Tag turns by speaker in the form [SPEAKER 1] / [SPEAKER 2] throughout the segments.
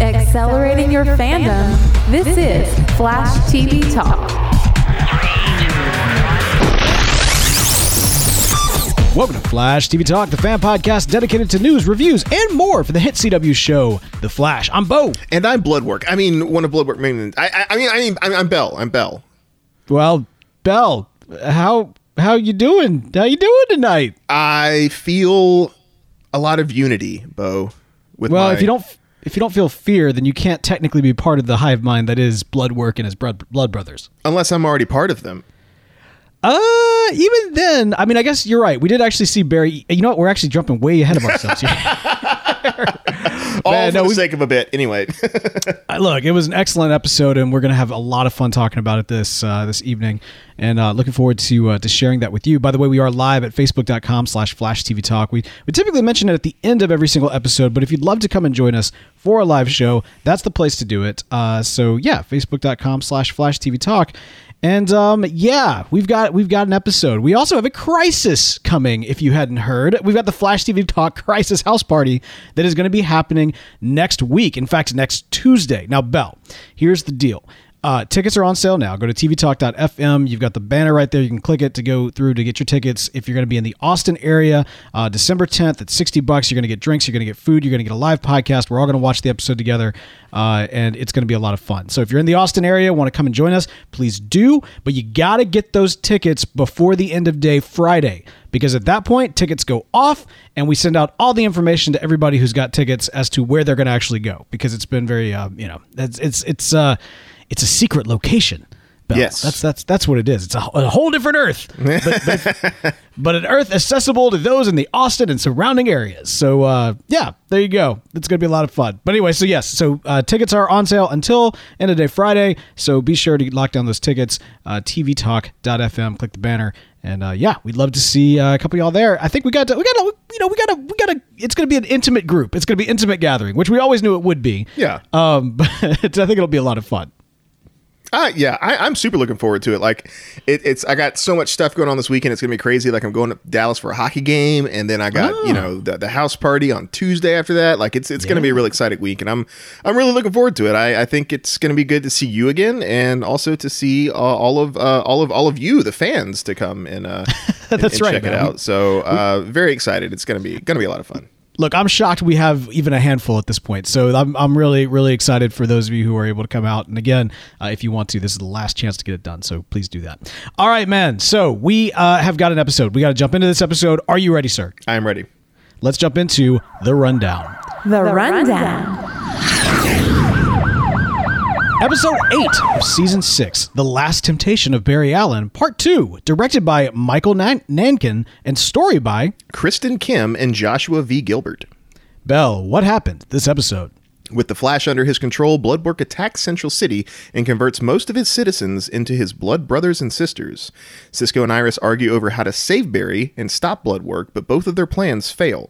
[SPEAKER 1] Accelerating your fandom. This is Flash TV Talk.
[SPEAKER 2] Welcome to Flash TV Talk, the fan podcast dedicated to news, reviews, and more for the hit CW show, The Flash. I'm Bo.
[SPEAKER 3] And I'm Bloodwork. I mean, one of Bloodwork main. I, I, I mean, I mean, I'm, I'm Bell. I'm Bell.
[SPEAKER 2] Well, Bell, how how you doing? How you doing tonight?
[SPEAKER 3] I feel a lot of unity, Bo. With
[SPEAKER 2] Well,
[SPEAKER 3] my,
[SPEAKER 2] if you don't if you don't feel fear, then you can't technically be part of the hive mind that is Bloodwork and his blood, blood brothers.
[SPEAKER 3] unless I'm already part of them.
[SPEAKER 2] Uh, even then, I mean, I guess you're right. We did actually see Barry. You know what? We're actually jumping way ahead of ourselves here.
[SPEAKER 3] All
[SPEAKER 2] Man,
[SPEAKER 3] for
[SPEAKER 2] no,
[SPEAKER 3] the
[SPEAKER 2] we-
[SPEAKER 3] sake of a bit. Anyway,
[SPEAKER 2] Look, it was an excellent episode, and we're going to have a lot of fun talking about it this uh, this evening, and uh, looking forward to uh, to sharing that with you. By the way, we are live at facebook.com slash flash TV talk. We we typically mention it at the end of every single episode, but if you'd love to come and join us for a live show, that's the place to do it. Uh, so yeah, facebook.com slash flash TV talk. And um, yeah, we've got we've got an episode. We also have a crisis coming. If you hadn't heard, we've got the Flash TV Talk Crisis House Party that is going to be happening next week. In fact, next Tuesday. Now, Bell, here's the deal. Uh, tickets are on sale now. Go to tvtalk.fm. You've got the banner right there. You can click it to go through to get your tickets. If you're going to be in the Austin area, uh, December 10th at 60 bucks, you're going to get drinks, you're going to get food, you're going to get a live podcast. We're all going to watch the episode together, uh, and it's going to be a lot of fun. So if you're in the Austin area, want to come and join us, please do. But you got to get those tickets before the end of day Friday because at that point tickets go off and we send out all the information to everybody who's got tickets as to where they're going to actually go because it's been very um, you know it's it's it's uh it's a secret location Bell.
[SPEAKER 3] Yes.
[SPEAKER 2] that's that's that's what it is. It's a, a whole different Earth, but, but, but an Earth accessible to those in the Austin and surrounding areas. So uh, yeah, there you go. It's gonna be a lot of fun. But anyway, so yes, so uh, tickets are on sale until end of day Friday. So be sure to lock down those tickets. Uh, TVTalk.fm. Click the banner. And uh, yeah, we'd love to see uh, a couple of y'all there. I think we got to, we got to, you know, we got to, we got to. It's going to be an intimate group. It's going to be intimate gathering, which we always knew it would be.
[SPEAKER 3] Yeah.
[SPEAKER 2] Um, but I think it'll be a lot of fun.
[SPEAKER 3] Uh, yeah, I, I'm super looking forward to it. Like, it, it's I got so much stuff going on this weekend. It's gonna be crazy. Like, I'm going to Dallas for a hockey game, and then I got
[SPEAKER 2] Oh.
[SPEAKER 3] you know the, the house party on Tuesday after that. Like, it's it's gonna be a really exciting week, and I'm I'm really looking forward to it. I, I think it's gonna be good to see you again, and also to see uh, all of uh, all of all of you, the fans, to come and uh,
[SPEAKER 2] That's
[SPEAKER 3] and
[SPEAKER 2] right,
[SPEAKER 3] check it out. So, uh, very excited. It's gonna be gonna be a lot of fun.
[SPEAKER 2] Look, I'm shocked we have even a handful at this point. So I'm, I'm really, really excited for those of you who are able to come out. And again, uh, if you want to, this is the last chance to get it done. So please do that. All right, man. So we uh, have got an episode. We got to jump into this episode. Are you ready, sir?
[SPEAKER 3] I am ready.
[SPEAKER 2] Let's jump into the rundown.
[SPEAKER 1] The Rundown.
[SPEAKER 2] Episode 8 of Season 6, The Last Temptation of Barry Allen, Part 2, directed by Michael Nan- Nankin and story by
[SPEAKER 3] Kristen Kim and Joshua V. Gilbert.
[SPEAKER 2] Bell. What happened this episode?
[SPEAKER 3] With the Flash under his control, Bloodwork attacks Central City and converts most of his citizens into his blood brothers and sisters. Cisco and Iris argue over how to save Barry and stop Bloodwork, but both of their plans fail.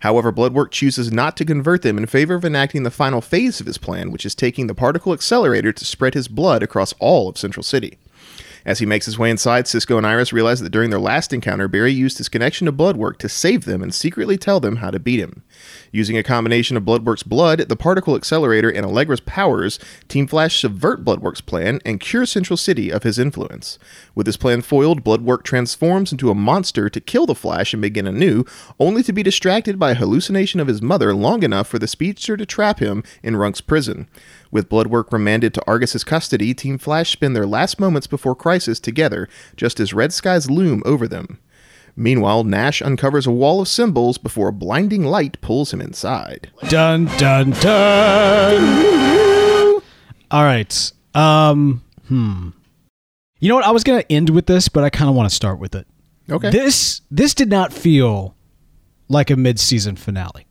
[SPEAKER 3] However, Bloodwork chooses not to convert them in favor of enacting the final phase of his plan, which is taking the particle accelerator to spread his blood across all of Central City. As he makes his way inside, Cisco and Iris realize that during their last encounter, Barry used his connection to Bloodwork to save them and secretly tell them how to beat him. Using a combination of Bloodwork's blood, the particle accelerator, and Allegra's powers, Team Flash subvert Bloodwork's plan and cure Central City of his influence. With his plan foiled, Bloodwork transforms into a monster to kill the Flash and begin anew, only to be distracted by a hallucination of his mother long enough for the speedster to trap him in Runk's prison. With Bloodwork remanded to Argus's custody, Team Flash spend their last moments before Crisis together, just as red skies loom over them. Meanwhile, Nash uncovers a wall of symbols before a blinding light pulls him inside.
[SPEAKER 2] Dun dun dun. All right. Um. Hmm. You know what? I was gonna end with this, but I kind of want to start with it.
[SPEAKER 3] Okay.
[SPEAKER 2] This this did not feel like a mid-season finale.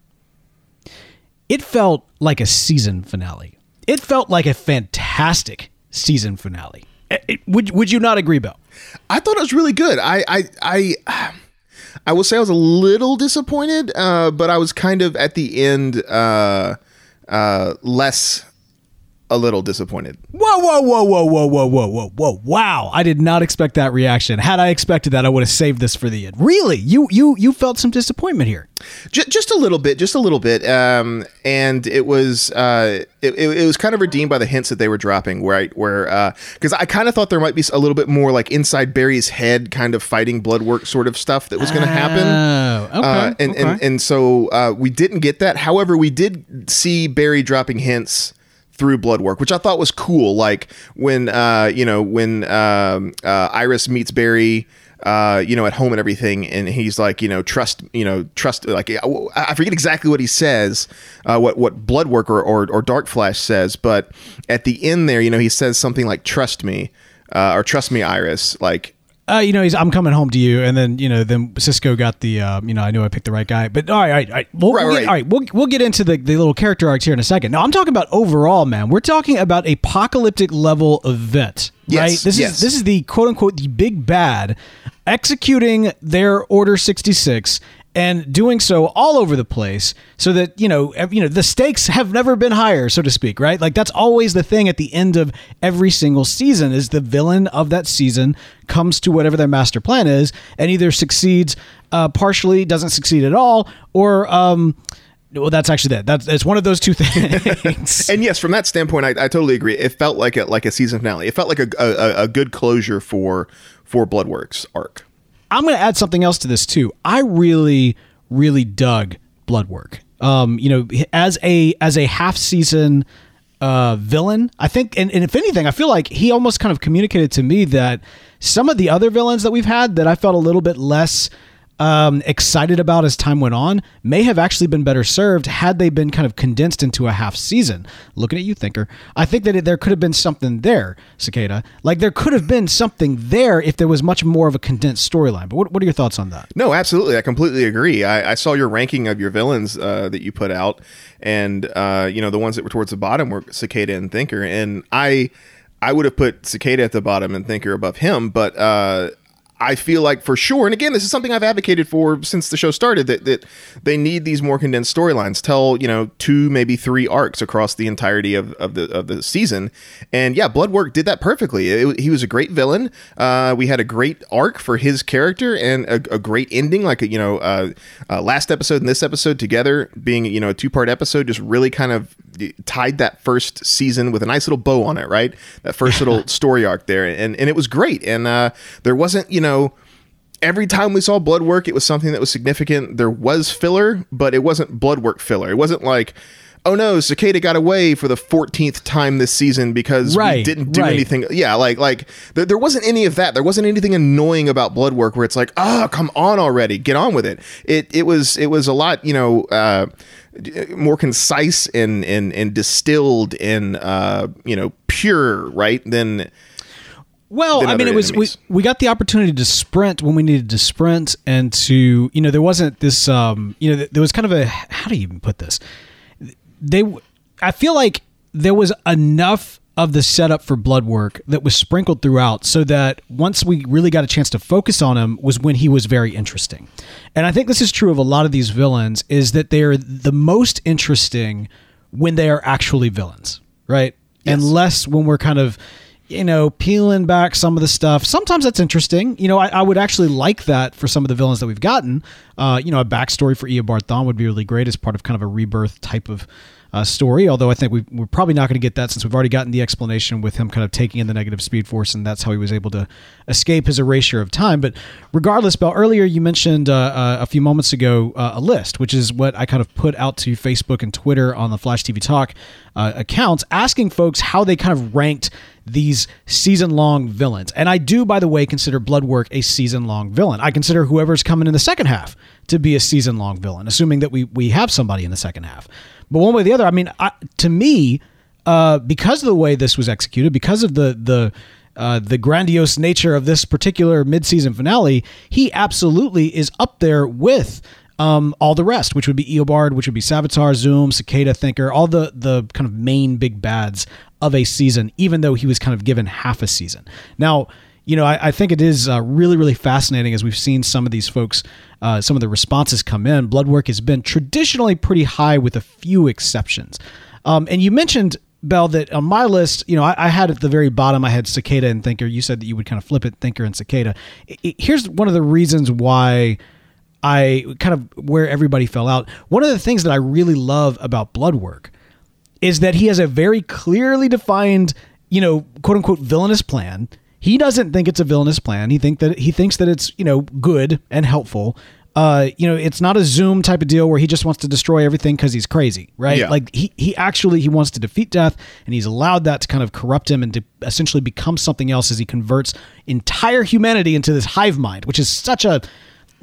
[SPEAKER 2] It felt like a season finale. It felt like a fantastic season finale. It- it- would would you not agree, Bill?
[SPEAKER 3] I thought it was really good. I I I I will say I was a little disappointed, uh, but I was kind of at the end uh, uh, less a little disappointed.
[SPEAKER 2] Whoa, whoa, whoa, whoa, whoa, whoa, whoa, whoa, whoa! Wow, I did not expect that reaction. Had I expected that, I would have saved this for the end. Really, you you you felt some disappointment here.
[SPEAKER 3] J- just a little bit, just a little bit, um, and it was uh, it, it, it was kind of redeemed by the hints that they were dropping, right? where because I kind of thought there might be a little bit more like inside Barry's head, kind of fighting blood work sort of stuff that was going to happen.
[SPEAKER 2] Oh, okay,
[SPEAKER 3] Uh, and,
[SPEAKER 2] okay.
[SPEAKER 3] and and so uh, we didn't get that. However, we did see Barry dropping hints through blood work, which I thought was cool. Like when uh, you know when um, uh, Iris meets Barry. Uh, you know, at home and everything, and he's like, you know, trust, you know, trust. Like, I forget exactly what he says, uh, what what Bloodwork or, or or Dark Flash says, but at the end there, you know, he says something like, "Trust me," uh, or "Trust me, Iris." Like,
[SPEAKER 2] uh, you know, he's, I'm coming home to you, and then you know, then Cisco got the, uh, you know, I knew I picked the right guy. But all right, all right, all right. We'll,
[SPEAKER 3] Right,
[SPEAKER 2] we'll
[SPEAKER 3] right.
[SPEAKER 2] Get, all right, we'll we'll get into the, the little character arcs here in a second. Now, I'm talking about overall, man. We're talking about apocalyptic level event,
[SPEAKER 3] Yes,
[SPEAKER 2] right? This
[SPEAKER 3] yes.
[SPEAKER 2] is this is the quote unquote the big bad executing their Order 66 and doing so all over the place so that you know you know the stakes have never been higher so to speak right like that's always the thing at the end of every single season is the villain of that season comes to whatever their master plan is and either succeeds uh, partially doesn't succeed at all or um well that's actually that that's it's one of those two things
[SPEAKER 3] and yes, from that standpoint, I, I totally agree. It felt like a like a season finale. It felt like a a, a good closure for for Bloodworks arc.
[SPEAKER 2] I'm going to add something else to this too. I really, really dug Bloodwork. Um, you know, as a as a half season uh, villain, I think, and, and if anything, I feel like he almost kind of communicated to me that some of the other villains that we've had that I felt a little bit less um, excited about as time went on may have actually been better served had they been kind of condensed into a half season. Looking at you, thinker, I think that it, there could have been something there, Cicada. Like there could have been something there if there was much more of a condensed storyline. But what, what are your thoughts on that?
[SPEAKER 3] No, absolutely. I completely agree. I, I saw your ranking of your villains uh, that you put out, and uh, you know the ones that were towards the bottom were Cicada and Thinker, and I I would have put Cicada at the bottom and Thinker above him, but uh, I feel like for sure, and again, this is something I've advocated for since the show started that that they need these more condensed storylines. Tell you know two, maybe three arcs across the entirety of, of the of the season, and yeah, Bloodwork did that perfectly. It- he was a great villain. Uh, we had a great arc for his character and a, a great ending. Like you know, uh, uh, last episode and this episode together being you know a two part episode just really kind of tied that first season with a nice little bow on it. Right, that first little story arc there, and and it was great. And uh, there wasn't you know every time we saw blood work, it was something that was significant. There was filler, but it wasn't blood work filler. It wasn't like, oh no, Cicada got away for the 14th time this season because we didn't do
[SPEAKER 2] right.
[SPEAKER 3] anything. Yeah, like like there, there wasn't any of that. There wasn't anything annoying about blood work where it's like, oh, come on already, get on with it. It it was it was a lot, you know. Uh, more concise and and and distilled and uh you know pure right than
[SPEAKER 2] Well,
[SPEAKER 3] than
[SPEAKER 2] I mean, it was we, we got the opportunity to sprint when we needed to sprint, and to you know there wasn't this um you know there was kind of a how do you even put this? They, I feel like there was enough of the setup for blood work that was sprinkled throughout, so that once we really got a chance to focus on him was when he was very interesting, and I think this is true of a lot of these villains is that they're the most interesting when they are actually villains, right? And less when we're kind of you know, peeling back some of the stuff. Sometimes that's interesting. You know, I, I would actually like that for some of the villains that we've gotten. Uh, you know, a backstory for Eobard Thawne would be really great as part of kind of a rebirth type of uh, story. Although I think we, we're probably not going to get that since we've already gotten the explanation with him kind of taking in the negative speed force, and that's how he was able to escape his erasure of time. But regardless, Bell, earlier you mentioned uh, uh, a few moments ago uh, a list, which is what I kind of put out to Facebook and Twitter on the Flash TV Talk uh, accounts, asking folks how they kind of ranked these season long villains. And I do, by the way, consider Bloodwork a season long villain. I consider whoever's coming in the second half to be a season long villain, assuming that we, we have somebody in the second half. But one way or the other, I mean, I, to me, uh, because of the way this was executed, because of the the uh, the grandiose nature of this particular mid-season finale, he absolutely is up there with um, all the rest, which would be Eobard, which would be Savitar, Zoom, Cicada, Thinker, all the the kind of main big bads of a season, even though he was kind of given half a season. Now, you know, I, I think it is uh, really, really fascinating as we've seen some of these folks, uh, some of the responses come in. Bloodwork has been traditionally pretty high with a few exceptions. Um, and you mentioned Bell, that on my list, you know, I, I, had at the very bottom, I had Cicada and Thinker. You said that you would kind of flip it, Thinker and Cicada. It, it, here's one of the reasons why I kind of where everybody fell out. One of the things that I really love about Bloodwork is that he has a very clearly defined, you know, quote unquote villainous plan. He doesn't think it's a villainous plan. He think that he thinks that it's you know good and helpful. Uh, you know, it's not a Zoom type of deal where he just wants to destroy everything because he's crazy, right?
[SPEAKER 3] Yeah.
[SPEAKER 2] Like he he actually he wants to defeat death, and he's allowed that to kind of corrupt him and to essentially become something else as he converts entire humanity into this hive mind, which is such a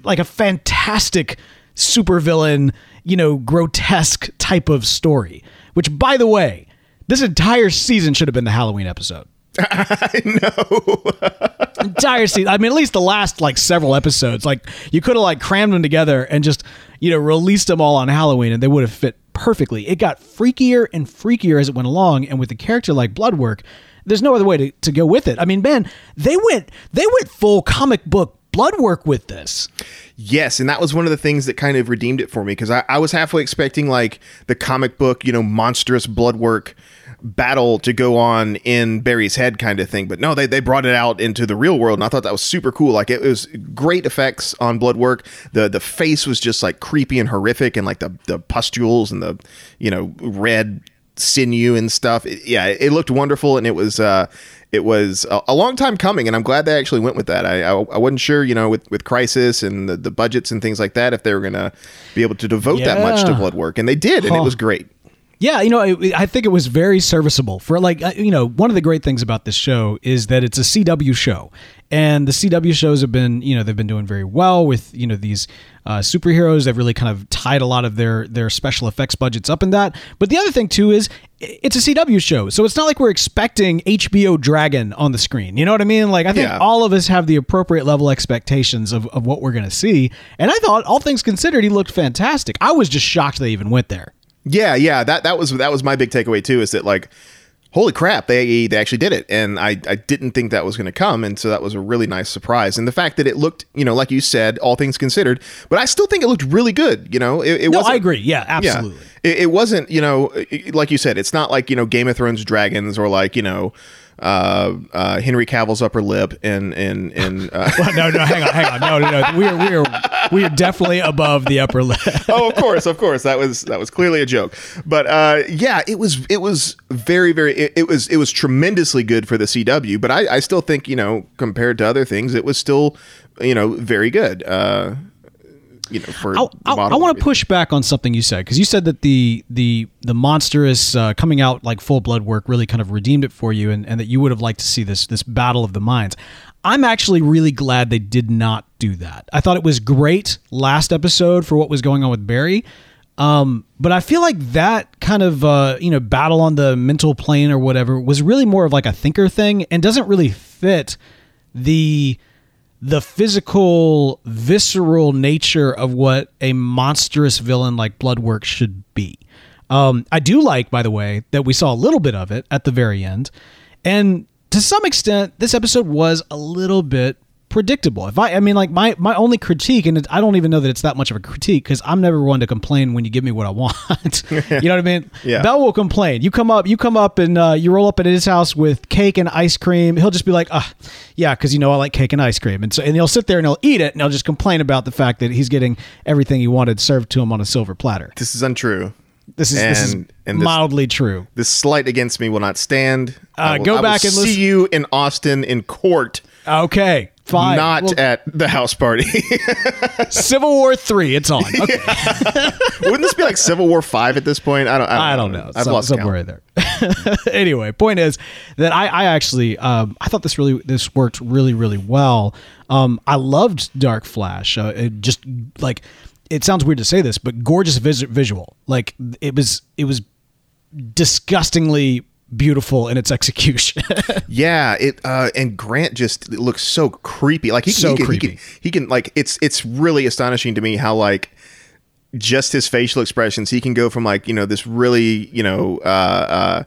[SPEAKER 2] like a fantastic supervillain, you know, grotesque type of story. Which, by the way, this entire season should have been the Halloween episode.
[SPEAKER 3] I know.
[SPEAKER 2] entire season. I mean, at least the last like several episodes. Like you could have like crammed them together and just you know released them all on Halloween, and they would have fit perfectly. It got freakier and freakier as it went along, and with a character like Bloodwork, there's no other way to, to go with it. I mean, man, they went they went full comic book Bloodwork with this.
[SPEAKER 3] Yes, and that was one of the things that kind of redeemed it for me because I, I was halfway expecting like the comic book, you know, monstrous Bloodwork battle to go on in Barry's head kind of thing. But no, they, they brought it out into the real world, and I thought that was super cool. Like it was great effects on Bloodwork. The the face was just like creepy and horrific, and like the the pustules and the you know red sinew and stuff. It, yeah, it looked wonderful, and it was uh, it was a, a, long time coming, and I'm glad they actually went with that. I I, I wasn't sure, you know, with with Crisis and the, the budgets and things like that, if they were gonna be able to devote yeah. that much to Bloodwork, and they did, and huh. it was great.
[SPEAKER 2] Yeah, you know, I think it was very serviceable for like uh, you know one of the great things about this show is that it's a CW show, and the CW shows have been you know they've been doing very well with you know these uh, superheroes. They've really kind of tied a lot of their their special effects budgets up in that. But the other thing too is it's a CW show, so it's not like we're expecting HBO Dragon on the screen. You know what I mean? Like I think yeah. all of us have the appropriate level expectations of, of what we're going to see. And I thought, all things considered, he looked fantastic. I was just shocked they even went there.
[SPEAKER 3] Yeah, yeah, that that was that was my big takeaway too. Is that like, holy crap, they they actually did it, and I I didn't think that was going to come, and so that was a really nice surprise. And the fact that it looked, you know, like you said, all things considered, but I still think it looked really good. You know, it, it
[SPEAKER 2] no,
[SPEAKER 3] wasn't.
[SPEAKER 2] I agree. Yeah, absolutely.
[SPEAKER 3] Yeah, it, it wasn't. You know, like you said, it's not like you know Game of Thrones dragons or like you know uh, uh, Henry Cavill's upper lip and and and uh,
[SPEAKER 2] no no hang on hang on no no no we are we are we are definitely above the upper lip.
[SPEAKER 3] oh, of course, of course that was that was clearly a joke, but uh, yeah, it was it was very very it, it, was it was tremendously good for the CW, but I, I still think you know compared to other things, it was still you know very good. Uh, you know, for
[SPEAKER 2] I, I, I want to push back on something you said because you said that the the the monstrous uh, coming out like full blood work really kind of redeemed it for you, and, and that you would have liked to see this this battle of the minds. I'm actually really glad they did not do that. I thought it was great last episode for what was going on with Barry. Um, but I feel like that kind of uh, you know battle on the mental plane or whatever was really more of like a thinker thing and doesn't really fit the the physical, visceral nature of what a monstrous villain like Bloodwork should be. Um, I do like, by the way, that we saw a little bit of it at the very end. And to some extent, this episode was a little bit predictable. If I, I mean, like my my only critique, and I don't even know that it's that much of a critique because I'm never one to complain when you give me what I want. you know what I mean?
[SPEAKER 3] Yeah.
[SPEAKER 2] Bell will complain. You come up, you come up, and uh, you roll up at his house with cake and ice cream. He'll just be like, "Ah, yeah," because you know I like cake and ice cream, and so and he'll sit there and he'll eat it, and he'll just complain about the fact that he's getting everything he wanted served to him on a silver platter.
[SPEAKER 3] This is untrue.
[SPEAKER 2] This is
[SPEAKER 3] and,
[SPEAKER 2] this is
[SPEAKER 3] and
[SPEAKER 2] this, mildly true.
[SPEAKER 3] This slight against me will not stand.
[SPEAKER 2] Uh,
[SPEAKER 3] will,
[SPEAKER 2] go back and
[SPEAKER 3] see you in Austin in court.
[SPEAKER 2] Okay. Fine.
[SPEAKER 3] Not
[SPEAKER 2] well,
[SPEAKER 3] at the house party.
[SPEAKER 2] Civil War three. It's on. Okay.
[SPEAKER 3] Wouldn't this be like Civil War five at this point? I don't. I don't,
[SPEAKER 2] I don't know.
[SPEAKER 3] I've
[SPEAKER 2] Some,
[SPEAKER 3] lost
[SPEAKER 2] somewhere
[SPEAKER 3] count.
[SPEAKER 2] there. anyway, point is that I, I actually um, I thought this really this worked really really well. Um, I loved Dark Flash. Uh, it just like it sounds weird to say this, but gorgeous vis- visual. Like it was it was disgustingly beautiful in its execution.
[SPEAKER 3] yeah, it uh, and Grant just looks so creepy. Like he,
[SPEAKER 2] so
[SPEAKER 3] he, can,
[SPEAKER 2] creepy.
[SPEAKER 3] he can he can like it's it's really astonishing to me how like just his facial expressions he can go from like you know this really you know uh, uh,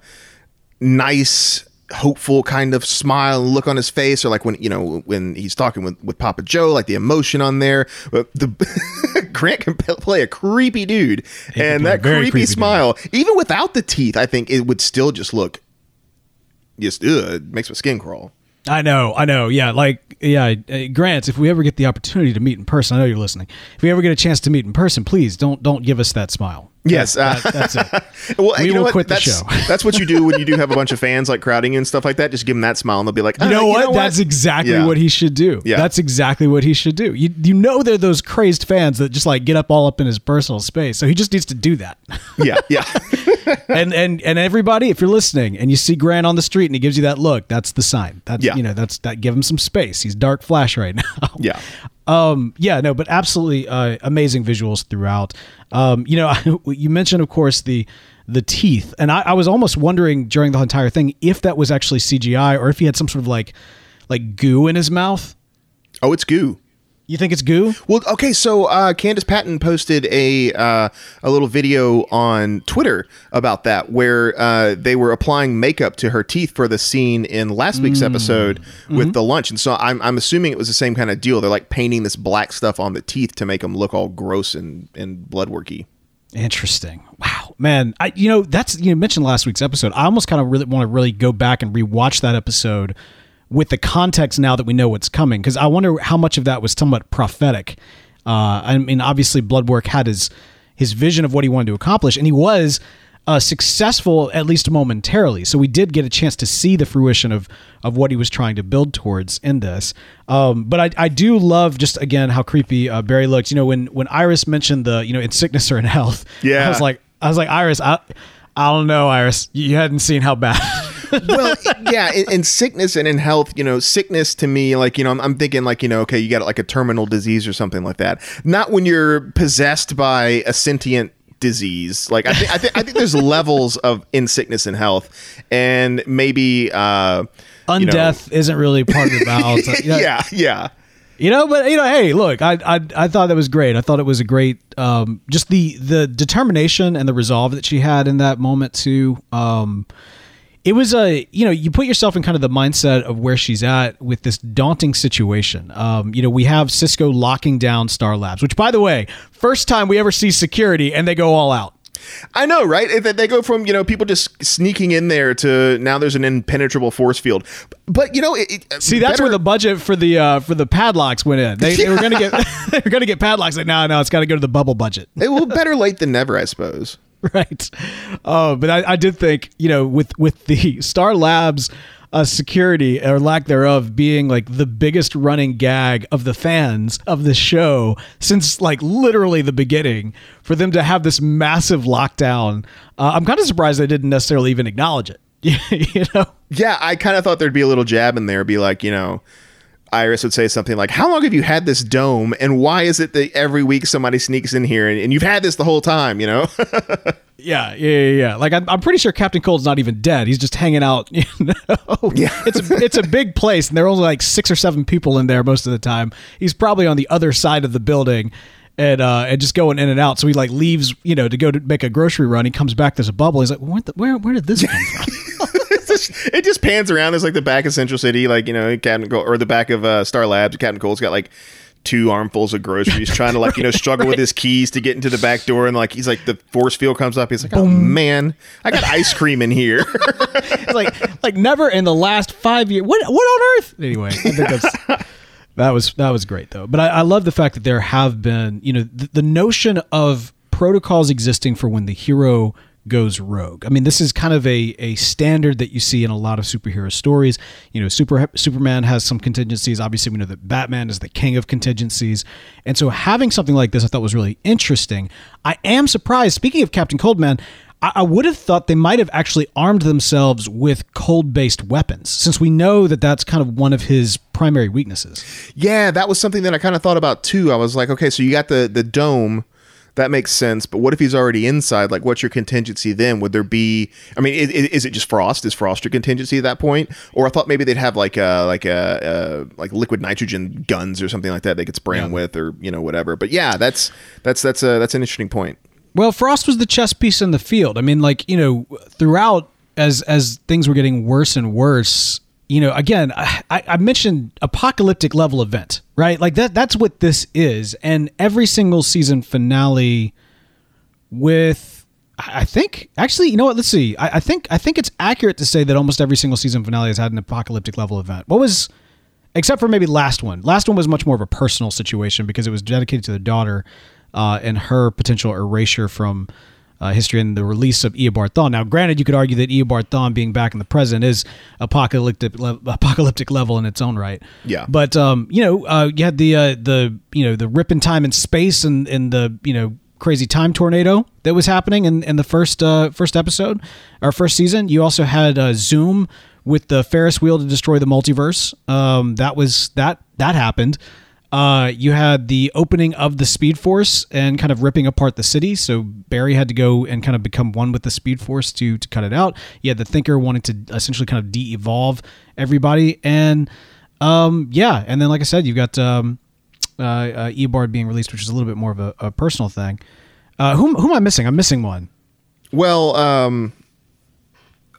[SPEAKER 3] nice hopeful kind of smile and look on his face, or like when you know when he's talking with, with Papa Joe, like the emotion on there. But the Grant can play a creepy dude, and that creepy,
[SPEAKER 2] creepy dude.
[SPEAKER 3] smile, even without the teeth, I think it would still just look just ugh, it makes my skin crawl.
[SPEAKER 2] I know, I know. Yeah, like yeah, uh, Grant. If we ever get the opportunity to meet in person, I know you're listening. If we ever get a chance to meet in person, please don't don't give us that smile.
[SPEAKER 3] Yes,
[SPEAKER 2] That-
[SPEAKER 3] uh,
[SPEAKER 2] that's it.
[SPEAKER 3] well,
[SPEAKER 2] We
[SPEAKER 3] you know
[SPEAKER 2] will
[SPEAKER 3] what?
[SPEAKER 2] quit the
[SPEAKER 3] that's,
[SPEAKER 2] show.
[SPEAKER 3] that's what you do when you do have a bunch of fans like crowding you and stuff like that. Just give them that smile, and they'll be like,
[SPEAKER 2] You
[SPEAKER 3] "Uh,
[SPEAKER 2] know what? That's exactly
[SPEAKER 3] Yeah.
[SPEAKER 2] what he should do.
[SPEAKER 3] Yeah.
[SPEAKER 2] That's exactly what he should do. You you know they're those crazed fans that just like get up all up in his personal space. So he just needs to do that.
[SPEAKER 3] yeah, yeah.
[SPEAKER 2] and and and everybody, if you're listening and you see Grant on the street and he gives you that look, that's the sign. That's
[SPEAKER 3] Yeah.
[SPEAKER 2] you know that's that. Give him some space. He's dark flash right now.
[SPEAKER 3] Yeah.
[SPEAKER 2] Um. Yeah. No. But absolutely uh, amazing visuals throughout. Um. You know, you mentioned of course the the teeth, and I, I was almost wondering during the entire thing if that was actually CGI or if he had some sort of like like goo in his mouth.
[SPEAKER 3] Oh, it's goo.
[SPEAKER 2] You think it's goo?
[SPEAKER 3] Well, okay, so uh, Candice Patton posted a uh, a little video on Twitter about that, where uh, they were applying makeup to her teeth for the scene in last week's episode with the lunch, and so I'm I'm assuming it was the same kind of deal. They're like painting this black stuff on the teeth to make them look all gross and and bloodworky.
[SPEAKER 2] Interesting. Wow, man. I you know that's you mentioned last week's episode. I almost kind of really want to really go back and rewatch that episode with the context now that we know what's coming because I wonder how much of that was somewhat prophetic. Uh, I mean, obviously, Bloodwork had his his vision of what he wanted to accomplish, and he was uh, successful at least momentarily. So we did get a chance to see the fruition of of what he was trying to build towards in this. Um, but I, I do love just again how creepy uh, Barry looked. You know, when when Iris mentioned the you know in sickness or in health,
[SPEAKER 3] Yeah.
[SPEAKER 2] I was like I was like Iris, I I don't know Iris, you hadn't seen how bad.
[SPEAKER 3] well, yeah, in, in sickness and in health, you know, sickness to me, like, you know, I'm, I'm thinking, like, you know, okay, you got like a terminal disease or something like that. Not when you're possessed by a sentient disease. Like, I think, I think, I think there's levels of in sickness and health, and maybe, uh, you know-
[SPEAKER 2] Undeath isn't really part of the balance. You
[SPEAKER 3] yeah, yeah.
[SPEAKER 2] You know, but you know, hey, look, I I, I thought that was great. I thought it was a great, um, just the the determination and the resolve that she had in that moment too. Um, it was a you know you put yourself in kind of the mindset of where she's at with this daunting situation. Um, you know, we have Cisco locking down Star Labs, which by the way, first time we ever see security and they go all out.
[SPEAKER 3] I know, right? They go from you know people just sneaking in there to now there's an impenetrable force field. But you know, it, it-
[SPEAKER 2] See, that's
[SPEAKER 3] better-
[SPEAKER 2] where the budget for the uh, for the padlocks went in. They, they were gonna get they were gonna get padlocks. Like, no, no, it's got to go to the bubble budget.
[SPEAKER 3] it will better late than never, I suppose.
[SPEAKER 2] right. Oh, but I, I did think you know with with the Star Labs uh, security or lack thereof being like the biggest running gag of the fans of the show since like literally the beginning. For them to have this massive lockdown, uh, I'm kind of surprised they didn't necessarily even acknowledge it. you know.
[SPEAKER 3] Yeah, I kind of thought there'd be a little jab in there, be like, you know, Iris would say something like, How long have you had this dome? And why is it that every week somebody sneaks in here and, and you've had this the whole time, you know?
[SPEAKER 2] Yeah, yeah, yeah. yeah. Like I'm, I'm pretty sure Captain Cold's not even dead. He's just hanging out. You know,
[SPEAKER 3] Yeah.
[SPEAKER 2] it's a, it's a big place, and there are only like six or seven people in there most of the time. He's probably on the other side of the building, and uh, and just going in and out. So he like leaves, you know, to go to make a grocery run. He comes back. There's a bubble. He's like, where, the, where, where did this come from?
[SPEAKER 3] Just- it just pans around. There's like the back of Central City, like, you know, Captain Cold, or the back of uh, Star Labs. Captain Cold's got like two armfuls of groceries trying to like, you know, struggle with his keys to get into the back door. And like, he's like, the force field comes up. He's like, oh man, I got ice cream in here.
[SPEAKER 2] It's like like never in the last five years. What what on earth? Anyway, I think that's. That was that was great though, but I, I love the fact that there have been you know the, the notion of protocols existing for when the hero goes rogue. I mean, this is kind of a, a standard that you see in a lot of superhero stories. You know, Super Superman has some contingencies. Obviously, we know that Batman is the king of contingencies, and so having something like this, I thought was really interesting. I am surprised. Speaking of Captain Coldman. I I would have thought they might have actually armed themselves with cold based weapons, since we know that that's kind of one of his primary weaknesses.
[SPEAKER 3] Yeah, that was something that I kind of thought about too. I was like, okay, so you got the the dome. That makes sense, but what if he's already inside? Like, what's your contingency then? Would there be? I mean, is, is it just frost? Is frost your contingency at that point? Or I thought maybe they'd have like a like a, a like liquid nitrogen guns or something like that they could spray him with, or you know whatever. But yeah, that's that's that's a that's an interesting point.
[SPEAKER 2] Well, Frost was the chess piece in the field. I mean, like, you know, throughout as as things were getting worse and worse, you know, again, I, I mentioned apocalyptic level event, right? Like that that's what this is. And every single season finale with I think actually, you know what? Let's see. I, I think I think it's accurate to say that almost every single season finale has had an apocalyptic level event. What was except for maybe last one. Last one was much more of a personal situation because it was dedicated to the daughter uh, and her potential erasure from uh, history and the release of Eobard Thawne. Now, granted, you could argue that Eobard Thawne being back in the present is apocalyptic le- apocalyptic level in its own right.
[SPEAKER 3] Yeah.
[SPEAKER 2] But um, you know, uh, you had the uh, the you know the rip in time and space and and the you know crazy time tornado that was happening in, in the first uh, first episode or first season. You also had uh, Zoom with the Ferris wheel to destroy the multiverse. Um, that was that that happened. Uh, you had the opening of the Speed Force and kind of ripping apart the city. So Barry had to go and kind of become one with the Speed Force to to cut it out. You had the Thinker wanting to essentially kind of de-evolve everybody, and um, yeah, and then like I said, you've got um, uh, uh, being released, which is a little bit more of a, a personal thing. Uh, who, who am I missing? I'm missing one.
[SPEAKER 3] Well, um,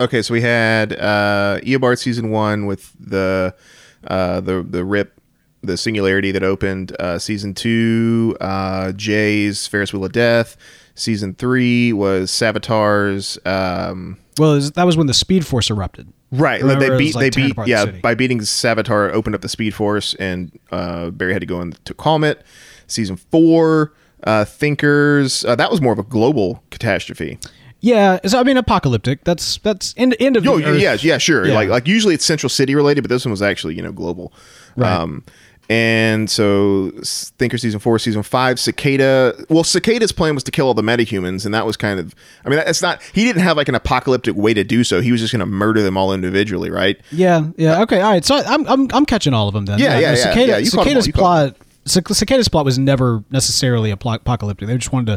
[SPEAKER 3] okay, so we had uh, Eobard season one with the uh, the the rip, the singularity that opened. Uh, season two, uh, Jay's Ferris Wheel of Death. Season three was Savitar's. Um,
[SPEAKER 2] Well, was- that was when the Speed Force erupted.
[SPEAKER 3] Right,
[SPEAKER 2] Remember,
[SPEAKER 3] they beat
[SPEAKER 2] like,
[SPEAKER 3] they beat
[SPEAKER 2] apart the
[SPEAKER 3] yeah by beating Savitar opened up the Speed Force and uh, Barry had to go in to calm it. Season four, uh, Thinkers uh, that was more of a global catastrophe.
[SPEAKER 2] Yeah, so I mean, apocalyptic. That's that's end end of
[SPEAKER 3] Oh yeah, yeah, sure.
[SPEAKER 2] Yeah.
[SPEAKER 3] Like like usually it's Central City related, but this one was actually you know global.
[SPEAKER 2] Right.
[SPEAKER 3] Um, and so Thinker season four, season five, Cicada. Well, Cicada's plan was to kill all the metahumans, and that was kind of. I mean, that's not. He didn't have like an apocalyptic way to do so. He was just going to murder them all individually, right?
[SPEAKER 2] Yeah, yeah. Okay, all right. So I'm I'm, I'm catching all of them then.
[SPEAKER 3] Yeah, yeah, yeah,
[SPEAKER 2] Cicada,
[SPEAKER 3] yeah, you caught 'em all,
[SPEAKER 2] Cicada's
[SPEAKER 3] you
[SPEAKER 2] plot. Cicada's plot was never necessarily apocalyptic. They just wanted to.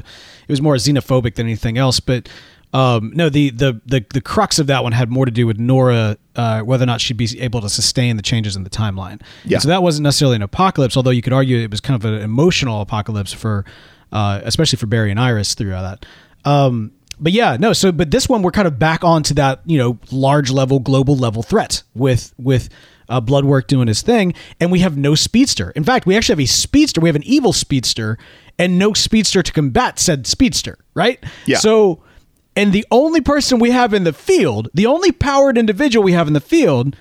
[SPEAKER 2] It was more xenophobic than anything else. But um, no, the, the the the crux of that one had more to do with Nora, uh, whether or not she'd be able to sustain the changes in the timeline.
[SPEAKER 3] Yeah.
[SPEAKER 2] So that wasn't necessarily an apocalypse, although you could argue it was kind of an emotional apocalypse for, uh, especially for Barry and Iris throughout that. Um, but yeah, no. So, but this one we're kind of back onto that, you know, large level, global level threat with with uh, Bloodwork doing his thing, and we have no speedster. In fact, we actually have a speedster. We have an evil speedster, and no speedster to combat said speedster. Right?
[SPEAKER 3] Yeah.
[SPEAKER 2] So, and the only person we have in the field, the only powered individual we have in the field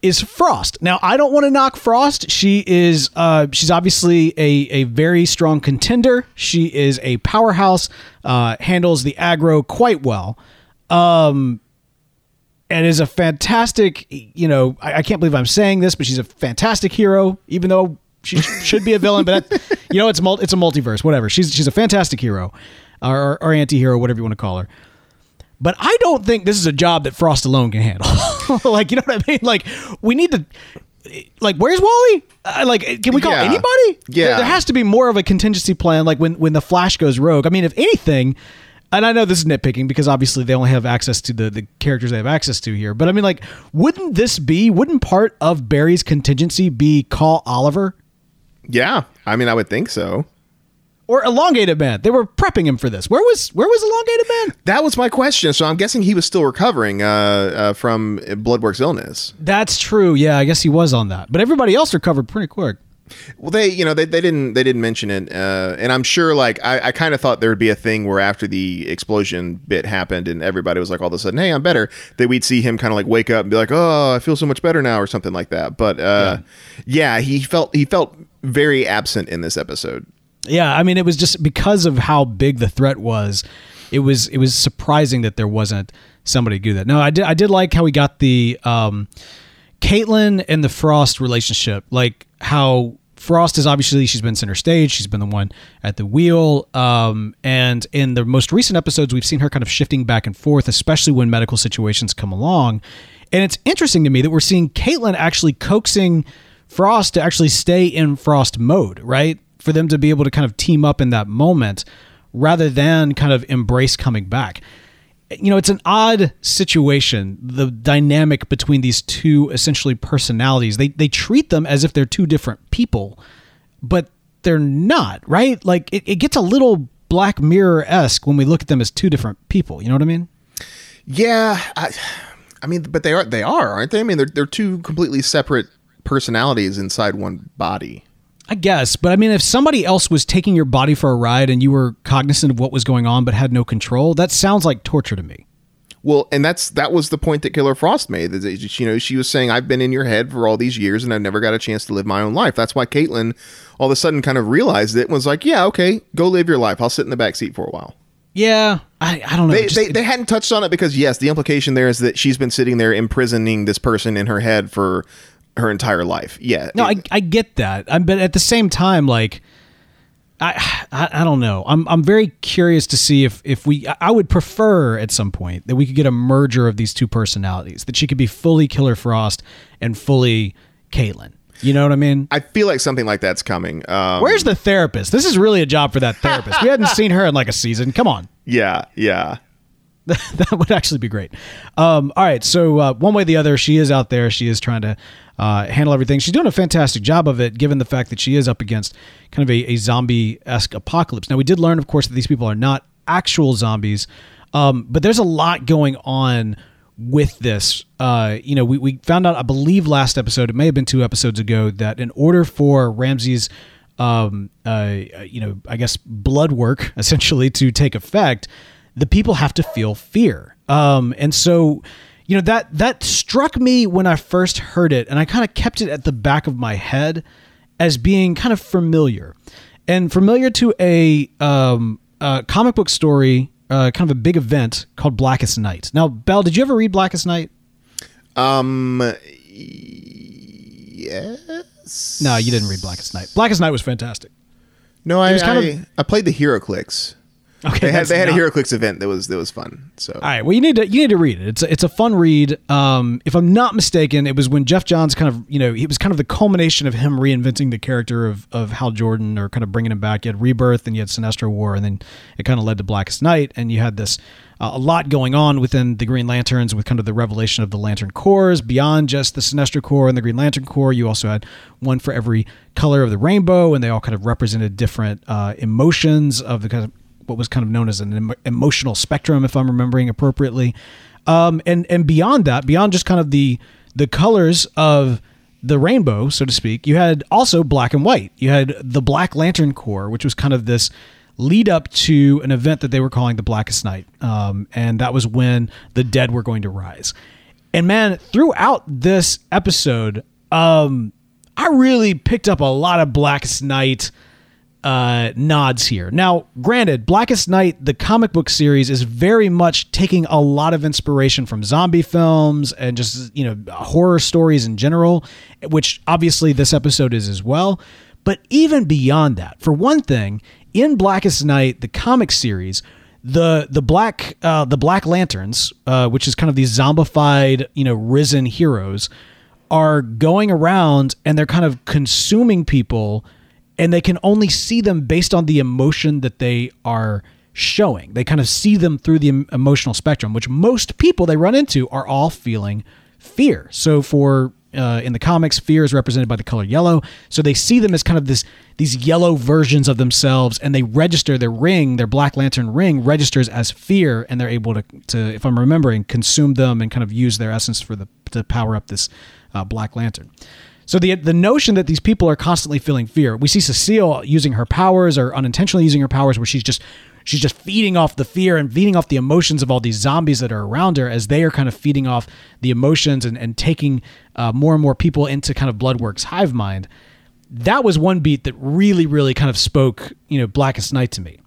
[SPEAKER 2] is Frost. Now, I don't want to knock Frost. She is uh she's obviously a a very strong contender. She is a powerhouse, uh handles the aggro quite well. Um and is a fantastic, you know, I, I can't believe I'm saying this, but she's a fantastic hero, even though she should be a villain. But you know, it's mul- it's a multiverse, whatever. She's she's a fantastic hero, or, or anti-hero, whatever you want to call her. But I don't think this is a job that Frost alone can handle. like, you know what I mean? Like, we need to. Like, where's Wally? Uh, like, can we call
[SPEAKER 3] Yeah.
[SPEAKER 2] anybody?
[SPEAKER 3] Yeah.
[SPEAKER 2] There, there has to be more of a contingency plan. Like when when the Flash goes rogue. I mean, if anything, and I know this is nitpicking because obviously they only have access to the the characters they have access to here. But I mean, like, wouldn't this be? Wouldn't part of Barry's contingency be call Oliver
[SPEAKER 3] Yeah, I mean, I would think so.
[SPEAKER 2] Or Elongated Man? They were prepping him for this. Where was where was Elongated Man?
[SPEAKER 3] That was my question. So I'm guessing he was still recovering uh, uh, from Bloodwork's illness.
[SPEAKER 2] That's true. Yeah, I guess he was on that. But everybody else recovered pretty quick.
[SPEAKER 3] Well, they, you know, they, they didn't they didn't mention it, uh, and I'm sure like I, I kind of thought there would be a thing where after the explosion bit happened and everybody was like all of a sudden, hey, I'm better. That we'd see him kind of like wake up and be like, oh, I feel so much better now, or something like that. But uh, yeah. he felt he felt very absent in this episode.
[SPEAKER 2] Yeah, I mean, it was just because of how big the threat was. It was it was surprising that there wasn't somebody to do that. No, I did I did like how we got the um, Caitlin and the Frost relationship, like how Frost is obviously she's been center stage, she's been the one at the wheel, um, and in the most recent episodes, we've seen her kind of shifting back and forth, especially when medical situations come along. And it's interesting to me that we're seeing Caitlin actually coaxing Frost to actually stay in Frost mode, right? For them to be able to kind of team up in that moment rather than kind of embrace coming back. You know, it's an odd situation, the dynamic between these two essentially personalities. They they treat them as if they're two different people, but they're not, right? Like it, it gets a little Black Mirror esque when we look at them as two different people. You know what I mean?
[SPEAKER 3] Yeah, I, I mean, but they are they are, aren't they? I mean, they're they're two completely separate personalities inside one body.
[SPEAKER 2] I guess, but I mean, if somebody else was taking your body for a ride and you were cognizant of what was going on but had no control, that sounds like torture to me.
[SPEAKER 3] Well, and that's that was the point that Killer Frost made. That you know, she was saying, "I've been in your head for all these years, and I've never got a chance to live my own life." That's why Caitlin, all of a sudden, kind of realized it and was like, "Yeah, okay, go live your life. I'll sit in the back seat for a while."
[SPEAKER 2] Yeah, I, I don't know.
[SPEAKER 3] They,
[SPEAKER 2] Just-
[SPEAKER 3] they, they hadn't touched on it because yes, the implication there is that she's been sitting there imprisoning this person in her head for her entire life. Yeah,
[SPEAKER 2] No,
[SPEAKER 3] it-
[SPEAKER 2] I, I get that, I'm, but at the same time, like, I, I I don't know. I'm I'm very curious to see if if we. I would prefer at some point that we could get a merger of these two personalities. That she could be fully Killer Frost and fully Caitlin. You know what I mean?
[SPEAKER 3] I feel like something like that's coming. Um,
[SPEAKER 2] Where's the therapist? This is really a job for that therapist. we hadn't seen her in like a season. Come on.
[SPEAKER 3] yeah, yeah.
[SPEAKER 2] that would actually be great. Um, all right, so uh, one way or the other, she is out there. She is trying to uh, handle everything. She's doing a fantastic job of it, given the fact that she is up against kind of a, a zombie esque apocalypse. Now, we did learn, of course, that these people are not actual zombies, um, but there's a lot going on with this. Uh, you know, we, we found out, I believe, last episode, it may have been two episodes ago, that in order for Ramsey's um, uh, you know, I guess blood work essentially to take effect, the people have to feel fear. Um, and so, you know, that that struck me when I first heard it, and I kind of kept it at the back of my head as being kind of familiar, and familiar to a um, uh, comic book story, uh, kind of a big event called Blackest Night. Now, Bell, did you ever read Blackest Night?
[SPEAKER 3] Um, yes.
[SPEAKER 2] No, you didn't read Blackest Night. Blackest Night was fantastic.
[SPEAKER 3] No, I
[SPEAKER 2] was kind
[SPEAKER 3] I,
[SPEAKER 2] of-
[SPEAKER 3] I played the HeroClix.
[SPEAKER 2] Okay,
[SPEAKER 3] They had they had a
[SPEAKER 2] not-
[SPEAKER 3] HeroClix event that was that was fun. So
[SPEAKER 2] All right. Well, you need to you need to read it. It's a, it's a fun read. Um, if I'm not mistaken, it was when Geoff Johns kind of you know he was kind of the culmination of him reinventing the character of of Hal Jordan or kind of bringing him back. You had Rebirth and you had Sinestro War, and then it kind of led to Blackest Night, and you had this uh, a lot going on within the Green Lanterns with kind of the revelation of the Lantern Corps beyond just the Sinestro Corps and the Green Lantern Corps. You also had one for every color of the rainbow, and they all kind of represented different uh, emotions of the kind of what was kind of known as an em- emotional spectrum, if I'm remembering appropriately. Um, and and beyond that, beyond just kind of the the colors of the rainbow, so to speak, you had also black and white. You had the Black Lantern Corps, which was kind of this lead up to an event that they were calling the Blackest Night, um, and that was when the dead were going to rise. And man, throughout this episode, um, I really picked up a lot of Blackest Night uh, nods here. Now, granted, Blackest Night, the comic book series, is very much taking a lot of inspiration from zombie films and just, you know, horror stories in general, which obviously this episode is as well. But even beyond that, for one thing, in Blackest Night, the comic series, the the black uh, the Black Lanterns, uh, which is kind of these zombified, you know, risen heroes, are going around and they're kind of consuming people and they can only see them based on the emotion that they are showing. They kind of see them through the emotional spectrum, which most people they run into are all feeling fear. So for uh, in the comics, fear is represented by the color yellow. So they see them as kind of this these yellow versions of themselves, and they register their ring, their Black Lantern ring registers as fear, and they're able to, to if I'm remembering, consume them and kind of use their essence for the to power up this uh, Black Lantern. So the the notion that these people are constantly feeling fear. We see Cecile using her powers or unintentionally using her powers where she's just she's just feeding off the fear and feeding off the emotions of all these zombies that are around her as they are kind of feeding off the emotions and, and taking uh, more and more people into kind of Bloodworks hive mind. That was one beat that really, really kind of spoke, you know, Blackest Night to me.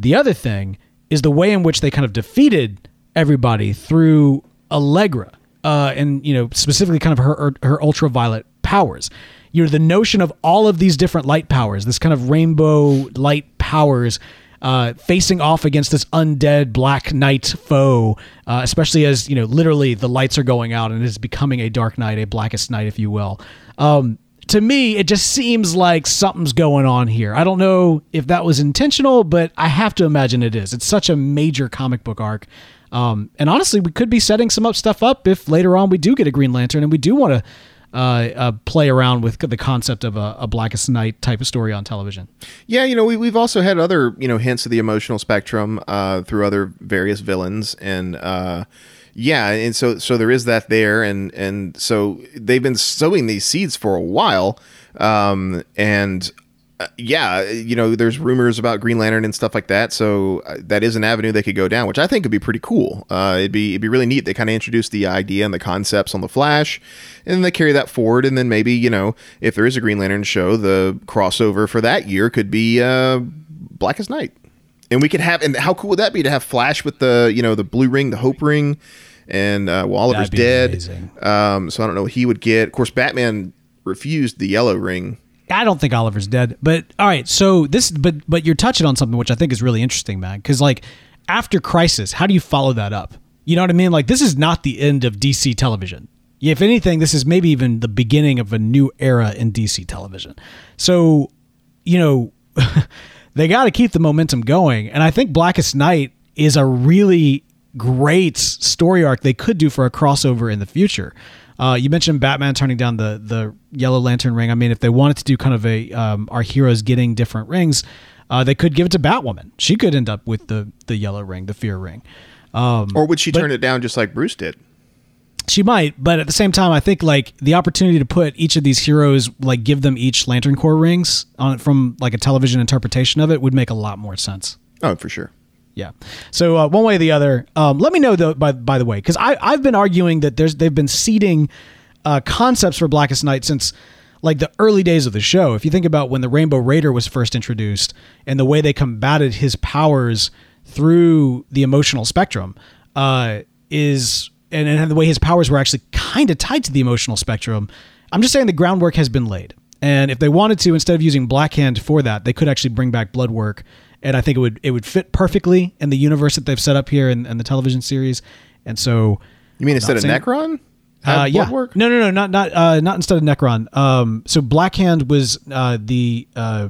[SPEAKER 2] The other thing is the way in which they kind of defeated everybody through Allegra, uh, and you know specifically kind of her her, her ultraviolet powers. You know the notion of all of these different light powers, this kind of rainbow light powers. Uh, facing off against this undead black knight foe, uh, especially as you know, literally the lights are going out and it is becoming a dark night, a blackest night, if you will. Um, to me, it just seems like something's going on here. I don't know if that was intentional, but I have to imagine it is. It's such a major comic book arc. Um, and honestly, we could be setting some up stuff up if later on we do get a Green Lantern and we do want to uh, uh, play around with the concept of a, a Blackest Night type of story on television.
[SPEAKER 3] Yeah, you know, we, we've also had other, you know, hints of the emotional spectrum uh, through other various villains, and uh, yeah, and so so there is that there, and and so they've been sowing these seeds for a while, um, and uh, yeah, you know, there's rumors about Green Lantern and stuff like that. So uh, that is an avenue they could go down, which I think would be pretty cool. Uh, it'd be it'd be really neat. They kind of introduce the idea and the concepts on the Flash, and then they carry that forward. And then maybe you know, if there is a Green Lantern show, the crossover for that year could be uh, Blackest Night, and we could have. And how cool would that be to have Flash with the you know the blue ring, the Hope ring, and uh, well, Oliver's dead. Um, so I don't know what he would get. Of course, Batman refused the yellow ring.
[SPEAKER 2] I don't think Oliver's dead, but all right. So this, but but you're touching on something which I think is really interesting, man. Because like after Crisis, how do you follow that up? You know what I mean? Like this is not the end of DC television. If anything, this is maybe even the beginning of a new era in DC television. So, you know, they got to keep the momentum going, and I think Blackest Night is a really great story arc they could do for a crossover in the future. Uh, you mentioned Batman turning down the the Yellow Lantern ring. I mean, if they wanted to do kind of a um, our heroes getting different rings, uh, they could give it to Batwoman. She could end up with the the yellow ring, the Fear ring. Um,
[SPEAKER 3] Or would she turn it down just like Bruce did?
[SPEAKER 2] she might, but at the same time, I think like the opportunity to put each of these heroes, like give them each Lantern Corps rings on from like a television interpretation of it, would make a lot more sense.
[SPEAKER 3] Oh, for sure.
[SPEAKER 2] Yeah. So uh, one way or the other, um, let me know though. By by the way, because I I've been arguing that there's they've been seeding uh, concepts for Blackest Night since like the early days of the show. If you think about when the Rainbow Raider was first introduced and the way they combated his powers through the emotional spectrum, uh, is and, and the way his powers were actually kind of tied to the emotional spectrum. I'm just saying the groundwork has been laid. And if they wanted to, instead of using Blackhand for that, they could actually bring back Bloodwork, and I think it would it would fit perfectly in the universe that they've set up here in, in the television series. And so,
[SPEAKER 3] You mean instead of Nekron?
[SPEAKER 2] uh, yeah,
[SPEAKER 3] Bloodwork?
[SPEAKER 2] no, no, no, not not uh, not instead of Nekron. Um, so Blackhand was uh, the uh,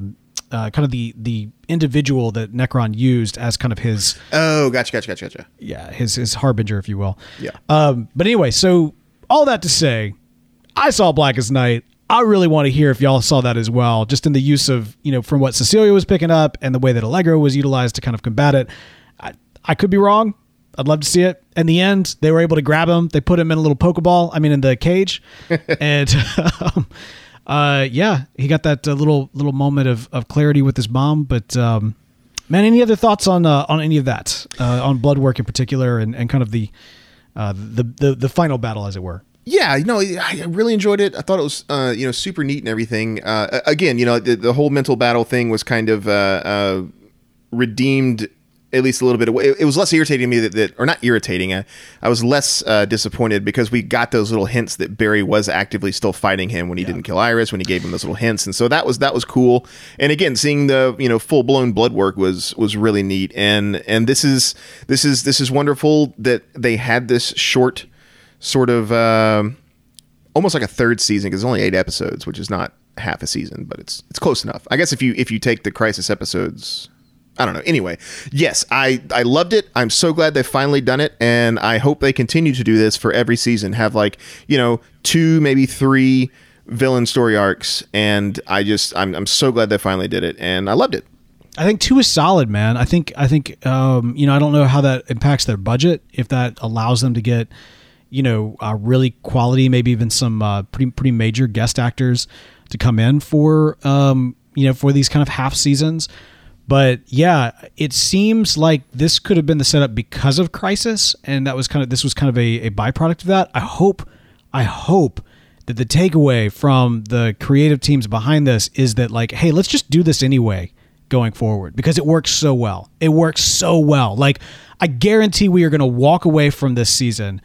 [SPEAKER 2] uh, kind of the the individual that Nekron used as kind of his
[SPEAKER 3] Oh, gotcha, gotcha, gotcha, gotcha.
[SPEAKER 2] yeah his his harbinger, if you will.
[SPEAKER 3] Yeah.
[SPEAKER 2] Um, but anyway, so all that to say, I saw Blackest Night. I really want to hear if y'all saw that as well, just in the use of you know from what Cecilia was picking up and the way that Allegra was utilized to kind of combat it. I, I could be wrong. I'd love to see it. In the end, they were able to grab him. They put him in a little Pokeball. I mean, in the cage, and um, uh, yeah, he got that uh, little little moment of, of clarity with his mom. But um, man, any other thoughts on uh, on any of that uh, on Bloodwork in particular, and, and kind of the, uh, the the the final battle, as it were.
[SPEAKER 3] Yeah, you know, I really enjoyed it. I thought it was, uh, you know, super neat and everything. Uh, again, you know, the, the whole mental battle thing was kind of uh, uh, redeemed at least a little bit. It, it was less irritating to me that, that or not irritating. I, I was less uh, disappointed because we got those little hints that Barry was actively still fighting him when he didn't kill Iris, when he gave him those little hints, and so that was that was cool. And again, seeing the you know full blown Bloodwork was was really neat. And and this is this is this is wonderful that they had this short sort of um almost like a third season because it's only eight episodes, which is not half a season, but it's it's close enough. I guess if you if you take the crisis episodes, I don't know. Anyway, yes, I I loved it. I'm so glad they've finally done it, and I hope they continue to do this for every season. Have like you know two maybe three villain story arcs, and I just I'm I'm so glad they finally did it, and I loved it.
[SPEAKER 2] I think two is solid, man. I think I think um, you know I don't know how that impacts their budget if that allows them to get you know uh, really quality, maybe even some uh, pretty pretty major guest actors to come in for um, you know for these kind of half seasons. But yeah, it seems like this could have been the setup because of Crisis, and that was kind of this was kind of a, a byproduct of that. I hope, I hope that the takeaway from the creative teams behind this is that like, hey, let's just do this anyway going forward because it works so well. It works so well. Like I guarantee we are going to walk away from this season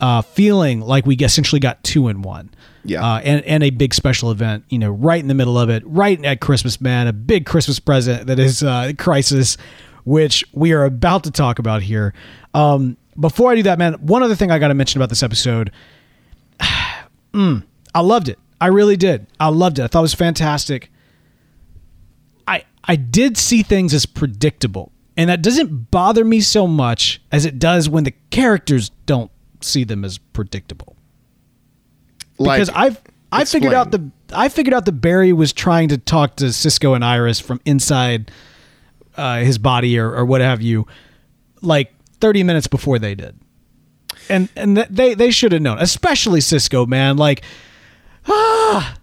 [SPEAKER 2] uh, feeling like we essentially got two in one.
[SPEAKER 3] Yeah.
[SPEAKER 2] Uh, and, and a big special event, you know, right in the middle of it, right at Christmas, man, a big Christmas present that is uh, Crisis, which we are about to talk about here. Um, before I do that, man, one other thing I got to mention about this episode. Mm, I loved it. I really did. I loved it. I thought it was fantastic. I I did see things as predictable, and that doesn't bother me so much as it does when the characters don't see them as predictable.
[SPEAKER 3] Like
[SPEAKER 2] Because I've I figured out the I figured out that Barry was trying to talk to Cisco and Iris from inside uh, his body or, or what have you, like 30 minutes before they did, and and th- they they should have known, especially Cisco, man. Like, ah,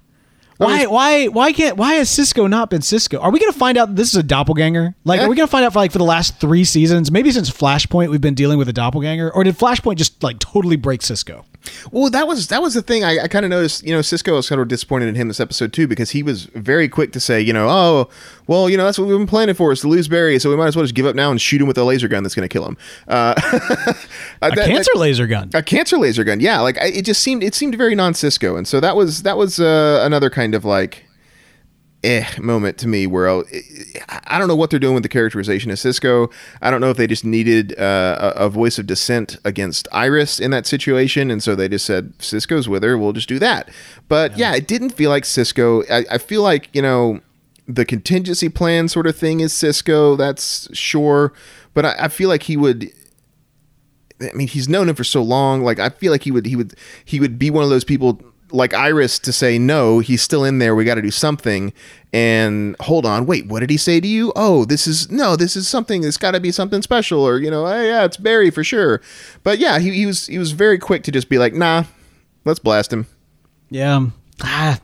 [SPEAKER 2] why why why can't why has Cisco not been Cisco? Are we gonna find out this is a doppelganger? Like, are we gonna find out for like for the last three seasons, maybe since Flashpoint, we've been dealing with a doppelganger, or did Flashpoint just like totally break Cisco?
[SPEAKER 3] Well, that was that was the thing. I, I kind of noticed. You know, Cisco was kind of disappointed in him this episode too because he was very quick to say, you know, oh, well, you know, that's what we've been planning for is to lose Barry, so we might as well just give up now and shoot him with a laser gun that's going to kill him. Uh,
[SPEAKER 2] A cancer laser gun.
[SPEAKER 3] a cancer laser gun. Yeah, like I, it just seemed it seemed very non-Cisco, and so that was that was uh, another kind of like eh moment to me where I, I don't know what they're doing with the characterization of Cisco. I don't know if they just needed uh, a, a voice of dissent against Iris in that situation, and so they just said Cisco's with her. We'll just do that. But yeah, it didn't feel like Cisco. I, I feel like you know the contingency plan sort of thing is Cisco. That's sure, but I, I feel like he would. I mean, he's known him for so long. Like, I feel like he would, he would, he would be one of those people like Iris to say, no, he's still in there. We got to do something. And hold on, wait, what did he say to you? Oh, this is no, this is something. It's got to be something special, or you know, oh, yeah, it's Barry for sure. But yeah, he, he was, he was very quick to just be like, nah, let's blast him.
[SPEAKER 2] Yeah. Ah,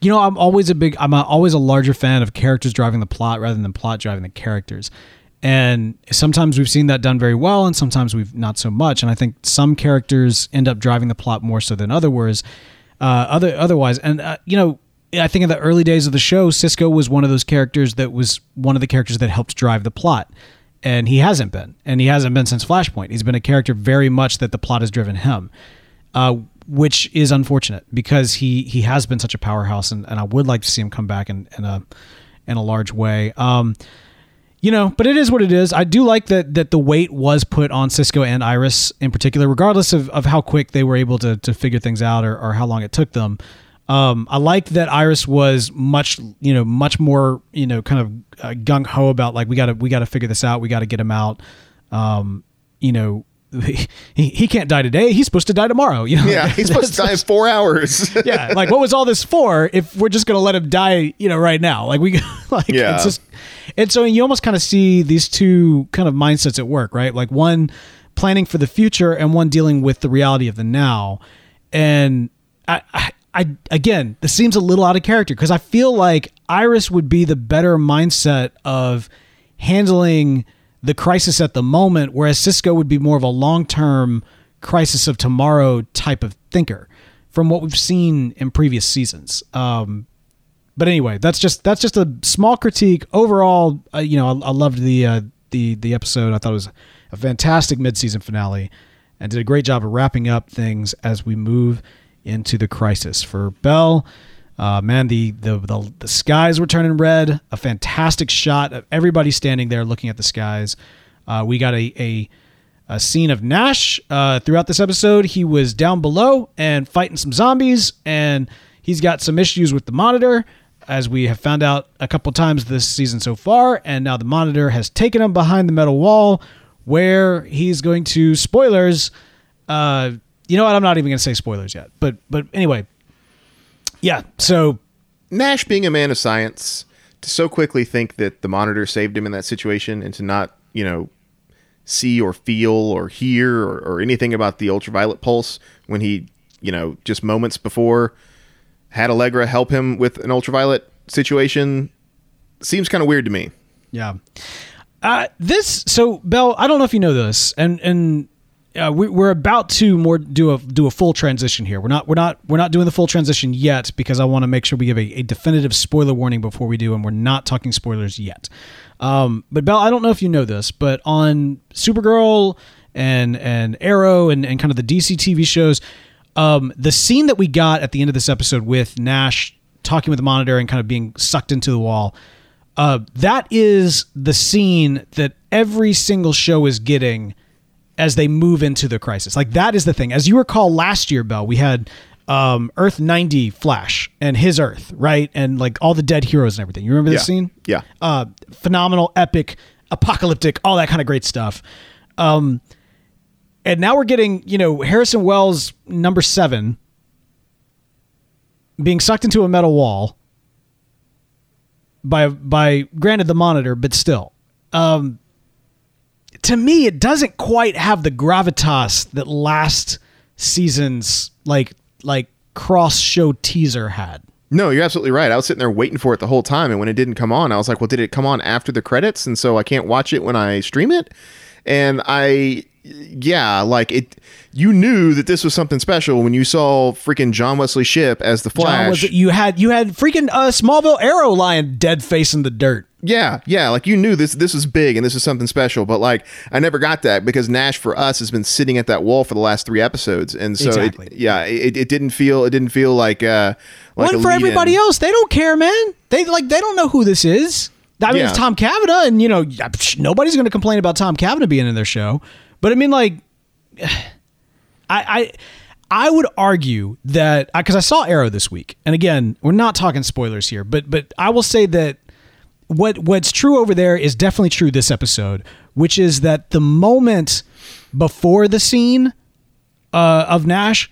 [SPEAKER 2] you know, I'm always a big, I'm a, always a larger fan of characters driving the plot rather than plot driving the characters. And sometimes we've seen that done very well, and sometimes we've not so much. And I think some characters end up driving the plot more so than others. Uh, other otherwise, and uh, you know, I think in the early days of the show, Cisco was one of those characters that was one of the characters that helped drive the plot, and he hasn't been, and he hasn't been since Flashpoint. He's been a character very much that the plot has driven him uh, which is unfortunate because he he has been such a powerhouse, and, and I would like to see him come back in, in a in a large way. Um, you know, but it is what it is. I do like that that the weight was put on Cisco and Iris in particular, regardless of, of how quick they were able to to figure things out or, or how long it took them. Um, I like that Iris was much, you know, much more, you know, kind of uh, gung ho about like we got to we got to figure this out. We got to get him out. Um, you know, he, he can't die today. He's supposed to die tomorrow. You know,
[SPEAKER 3] Yeah, he's supposed to die in four hours.
[SPEAKER 2] yeah, like what was all this for if we're just gonna let him die, you know, right now? Like we like
[SPEAKER 3] Yeah.
[SPEAKER 2] it's just and so you almost kind of see these two kind of mindsets at work, right? Like one planning for the future and one dealing with the reality of the now. And I I, I again, this seems a little out of character because I feel like Iris would be the better mindset of handling the crisis at the moment, whereas Cisco would be more of a long term crisis of tomorrow type of thinker from what we've seen in previous seasons. Um, but anyway, that's just that's just a small critique. Overall, uh, you know, I, I loved the uh, the the episode. I thought it was a fantastic mid season finale, and did a great job of wrapping up things as we move into the crisis for Bell. Uh, man, the, the the the skies were turning red. A fantastic shot of everybody standing there looking at the skies. Uh, we got a, a a scene of Nash uh, throughout this episode. He was down below and fighting some zombies, and he's got some issues with the monitor, as we have found out a couple times this season so far. And now the monitor has taken him behind the metal wall, where he's going to spoilers. Uh, you know what? I'm not even going to say spoilers yet, but but anyway, yeah. So
[SPEAKER 3] Nash, being a man of science, to so quickly think that the monitor saved him in that situation and to not, you know, see or feel or hear or, or anything about the ultraviolet pulse when he, you know, just moments before had Allegra help him with an ultraviolet situation seems kind of weird to me.
[SPEAKER 2] Yeah. Uh, this so Bell, I don't know if you know this, and and uh, we, we're about to more do a do a full transition here. We're not we're not we're not doing the full transition yet because I want to make sure we give a, a definitive spoiler warning before we do, and we're not talking spoilers yet. Um, but Bell, I don't know if you know this, but on Supergirl and and Arrow and and kind of the DC TV shows, um, the scene that we got at the end of this episode with Nash talking with the monitor and kind of being sucked into the wall. Uh, that is the scene that every single show is getting as they move into the crisis. Like that is the thing. As you recall last year, Bell, we had um, Earth 90 Flash and his Earth, right? And like all the dead heroes and everything. You remember this
[SPEAKER 3] Yeah.
[SPEAKER 2] scene?
[SPEAKER 3] Yeah.
[SPEAKER 2] Uh, phenomenal, epic, apocalyptic, all that kind of great stuff. Um, and now we're getting, you know, Harrison Wells number seven being sucked into a metal wall by by granted the monitor, but still. Um, to me, it doesn't quite have the gravitas that last season's like like cross show teaser had.
[SPEAKER 3] No, you're absolutely right. I was sitting there waiting for it the whole time, and when it didn't come on, I was like, "Well, did it come on after the credits?" And so I can't watch it when I stream it. And I, yeah, like it. You knew that this was something special when you saw freaking John Wesley Shipp as the Flash.
[SPEAKER 2] was you had you had freaking uh, Smallville Arrow lying dead face in the dirt.
[SPEAKER 3] Yeah, yeah, like you knew this this was big and this is something special, but like I never got that because Nash for us has been sitting at that wall for the last three episodes, and so
[SPEAKER 2] Exactly.
[SPEAKER 3] it, yeah, it, it didn't feel it didn't feel like uh like
[SPEAKER 2] One for everybody else. They don't care, man. They like they don't know who this is. I mean,
[SPEAKER 3] Yeah.
[SPEAKER 2] it's Tom Cavanagh, and you know nobody's going to complain about Tom Cavanagh being in their show. But I mean, like, I I I would argue that because I saw Arrow this week, and again, we're not talking spoilers here, but but I will say that what what's true over there is definitely true this episode, which is that the moment before the scene uh, of Nash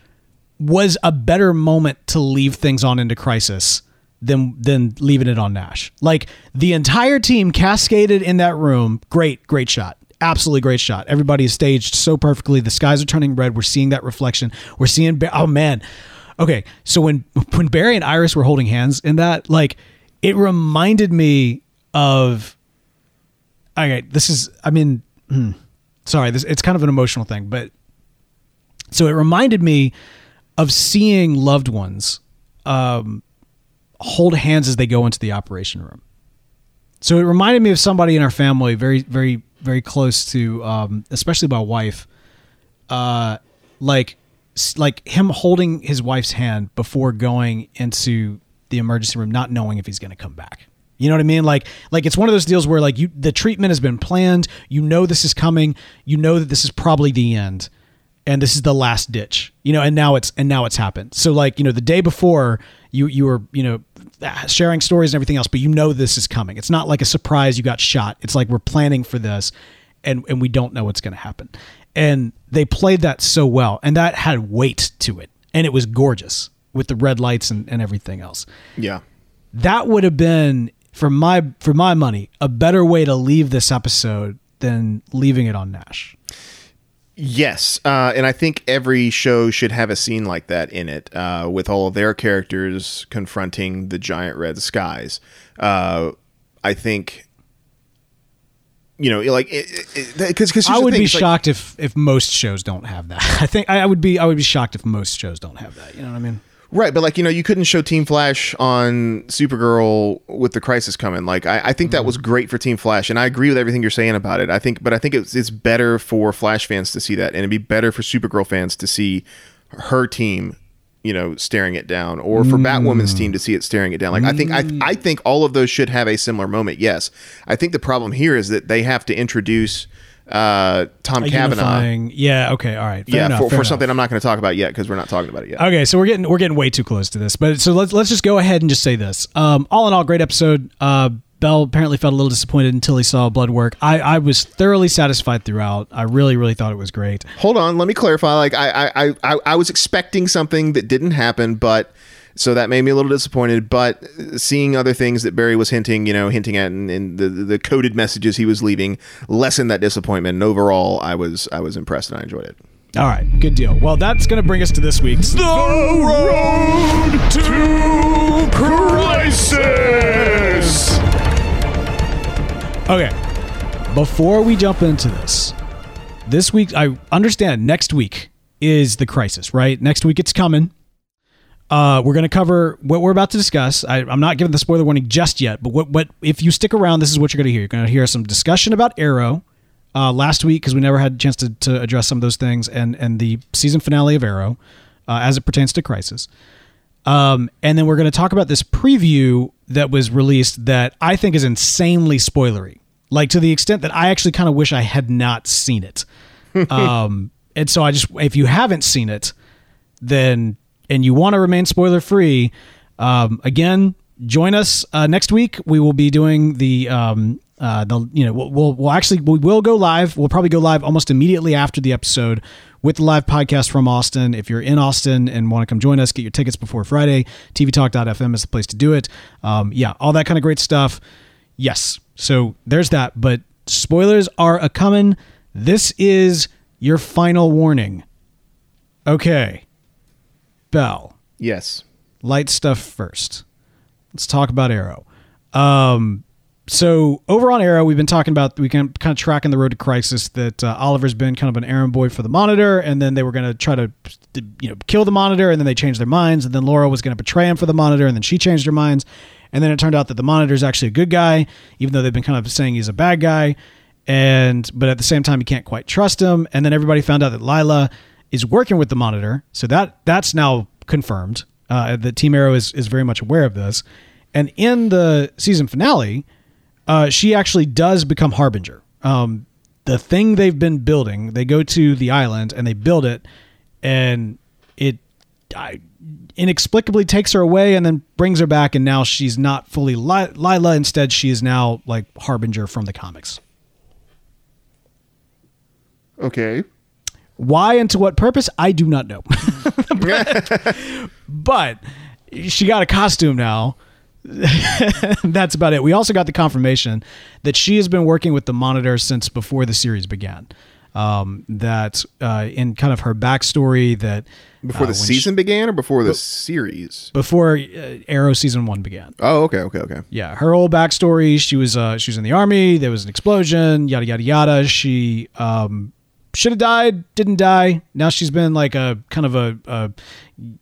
[SPEAKER 2] was a better moment to leave things on into crisis than than leaving it on Nash. Like the entire team cascaded in that room. Great, great shot. Absolutely great shot. Everybody is staged so perfectly. The skies are turning red. We're seeing that reflection. We're seeing. Oh man. Okay, so when when Barry and Iris were holding hands in that, like, it reminded me of. Okay, this is. I mean, hmm, sorry. This it's kind of an emotional thing, but so it reminded me of seeing loved ones um, hold hands as they go into the operation room. So it reminded me of somebody in our family, very, very, very close to, um, especially my wife, uh, like, like him holding his wife's hand before going into the emergency room, not knowing if he's going to come back. You know what I mean? Like, like it's one of those deals where like you, the treatment has been planned. You know this is coming. You know that this is probably the end and this is the last ditch you know and now it's and now it's happened so like you know the day before you you were you know sharing stories and everything else but you know this is coming. It's not like a surprise you got shot. It's like we're planning for this and and we don't know what's going to happen. And they played that so well and that had weight to it and it was gorgeous with the red lights and, and everything else.
[SPEAKER 3] Yeah,
[SPEAKER 2] that would have been for my for my money a better way to leave this episode than leaving it on nash
[SPEAKER 3] Yes, uh, and I think every show should have a scene like that in it, uh, with all of their characters confronting the giant red skies. Uh, I think, you know, like because because
[SPEAKER 2] I would be shocked if if most shows don't have that. I think I I would be I would be shocked if most shows don't have that. You know what I mean?
[SPEAKER 3] Right, but like you know, you couldn't show Team Flash on Supergirl with the crisis coming. Like I, I think that was mm-hmm. great for Team Flash, and I agree with everything you're saying about it. I think, but I think it's it's better for Flash fans to see that, and it'd be better for Supergirl fans to see her team, you know, staring it down, or for Batwoman's team mm. to see it staring it down. Like I think I I mm. think all of those should have a similar moment. Yes, I think the problem here is that they have to introduce uh, Tom
[SPEAKER 2] A Cavanagh. Yeah. Okay. All right. Fair
[SPEAKER 3] Yeah,
[SPEAKER 2] enough,
[SPEAKER 3] for, for something I'm not going to talk about yet because we're not talking about it yet.
[SPEAKER 2] Okay, so we're getting we're getting way too close to this, but so let's let's just go ahead and just say this. Um, all in all, great episode. Uh, Bell apparently felt a little disappointed until he saw Bloodwork. I, I was thoroughly satisfied throughout. I really really thought it was great.
[SPEAKER 3] hold on let me clarify like I i I- i was expecting something that didn't happen but so that made me a little disappointed but seeing other things that barry was hinting you know hinting at and, and the the coded messages he was leaving lessened that disappointment and overall i was i was impressed and i enjoyed it
[SPEAKER 2] All right, good deal. Well, that's going to bring us to this week's
[SPEAKER 4] The road to crisis.
[SPEAKER 2] Okay. Before we jump into this, this week, I understand next week is the crisis, right? Next week it's coming. Uh, we're going to cover what we're about to discuss. I, I'm not giving the spoiler warning just yet, but what, what if you stick around, this is what you're going to hear. You're going to hear some discussion about Arrow uh, last week because we never had a chance to, to address some of those things, and and the season finale of Arrow uh, as it pertains to Crisis. Um, and then we're going to talk about this preview that was released that I think is insanely spoilery, like to the extent that I actually kind of wish I had not seen it. um, and so I just, if you haven't seen it, then and you want to remain spoiler free, um, again, join us uh, next week. We will be doing the um, uh, the you know we'll, we'll we'll actually we will go live. We'll probably go live almost immediately after the episode with the live podcast from Austin. If you're in Austin and want to come join us, get your tickets before Friday. TVTalk.fm is the place to do it. Um, yeah, all that kind of great stuff. Yes. So there's that. But spoilers are a coming. This is your final warning. Okay. Bell
[SPEAKER 3] Yes.
[SPEAKER 2] light stuff first. Let's talk about Arrow. Um, so over on Arrow, we've been talking about we can kind of tracking the road to crisis. That uh, Oliver's been kind of an errand boy for the Monitor, and then they were going to try to, you know, kill the Monitor, and then they changed their minds, and then Laura was going to betray him for the Monitor, and then she changed her minds, and then it turned out that the Monitor is actually a good guy, even though they've been kind of saying he's a bad guy, and but at the same time you can't quite trust him, and then everybody found out that Lyla is working with the Monitor, so that that's now confirmed. Uh, that Team Arrow is is very much aware of this, and in the season finale, uh, she actually does become Harbinger. Um, the thing they've been building, they go to the island and they build it, and it I, inexplicably takes her away and then brings her back, and now she's not fully Li- Lyla. Instead, she is now like Harbinger from the comics.
[SPEAKER 3] Okay.
[SPEAKER 2] Why and to what purpose, I do not know. but she got a costume now. That's about it. We also got the confirmation that she has been working with the Monitor since before the series began. Um, that uh, in kind of her backstory, that
[SPEAKER 3] Before
[SPEAKER 2] uh,
[SPEAKER 3] the
[SPEAKER 2] when she-
[SPEAKER 3] season began or before the series?
[SPEAKER 2] before uh, Arrow season one began.
[SPEAKER 3] Oh, okay, okay, okay.
[SPEAKER 2] Yeah, her whole backstory. She was uh, she was in the army. There was an explosion. Yada yada yada. She um, should have died. Didn't die. Now she's been like a kind of a, a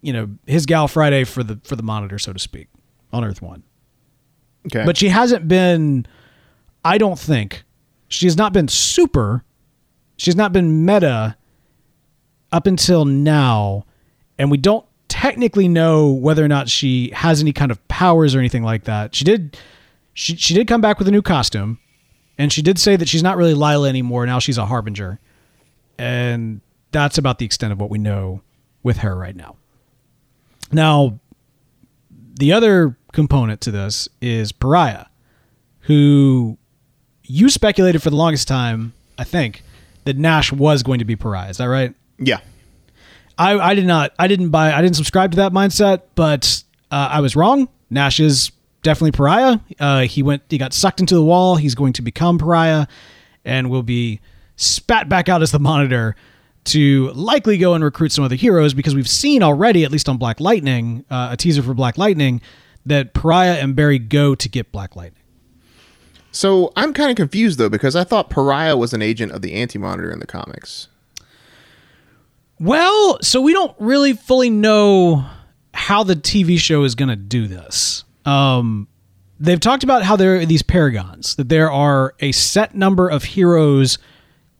[SPEAKER 2] you know his gal Friday for the for the monitor, so to speak, on Earth One.
[SPEAKER 3] Okay.
[SPEAKER 2] But she hasn't been. I don't think she has not been super. She's not been meta up until now, and we don't technically know whether or not she has any kind of powers or anything like that. She did. She she did come back with a new costume, and she did say that she's not really Lyla anymore. Now she's a harbinger, and that's about the extent of what we know with her right now. Now, the other component to this is Pariah, who you speculated for the longest time, I think, that Nash was going to be Pariah. Is that right?
[SPEAKER 3] yeah.
[SPEAKER 2] I, I did not I didn't buy I didn't subscribe to that mindset, but uh, I was wrong. Nash is definitely pariah. Uh, he went he got sucked into the wall. He's going to become pariah, and will be spat back out as the monitor to likely go and recruit some other heroes because we've seen already, at least on Black Lightning, uh, a teaser for Black Lightning, that Pariah and Barry go to get Black Lightning.
[SPEAKER 3] So I'm kind of confused though because I thought Pariah was an agent of the Anti Monitor in the comics.
[SPEAKER 2] Well, so we don't really fully know how the TV show is going to do this. Um, they've talked about how there are these paragons, that there are a set number of heroes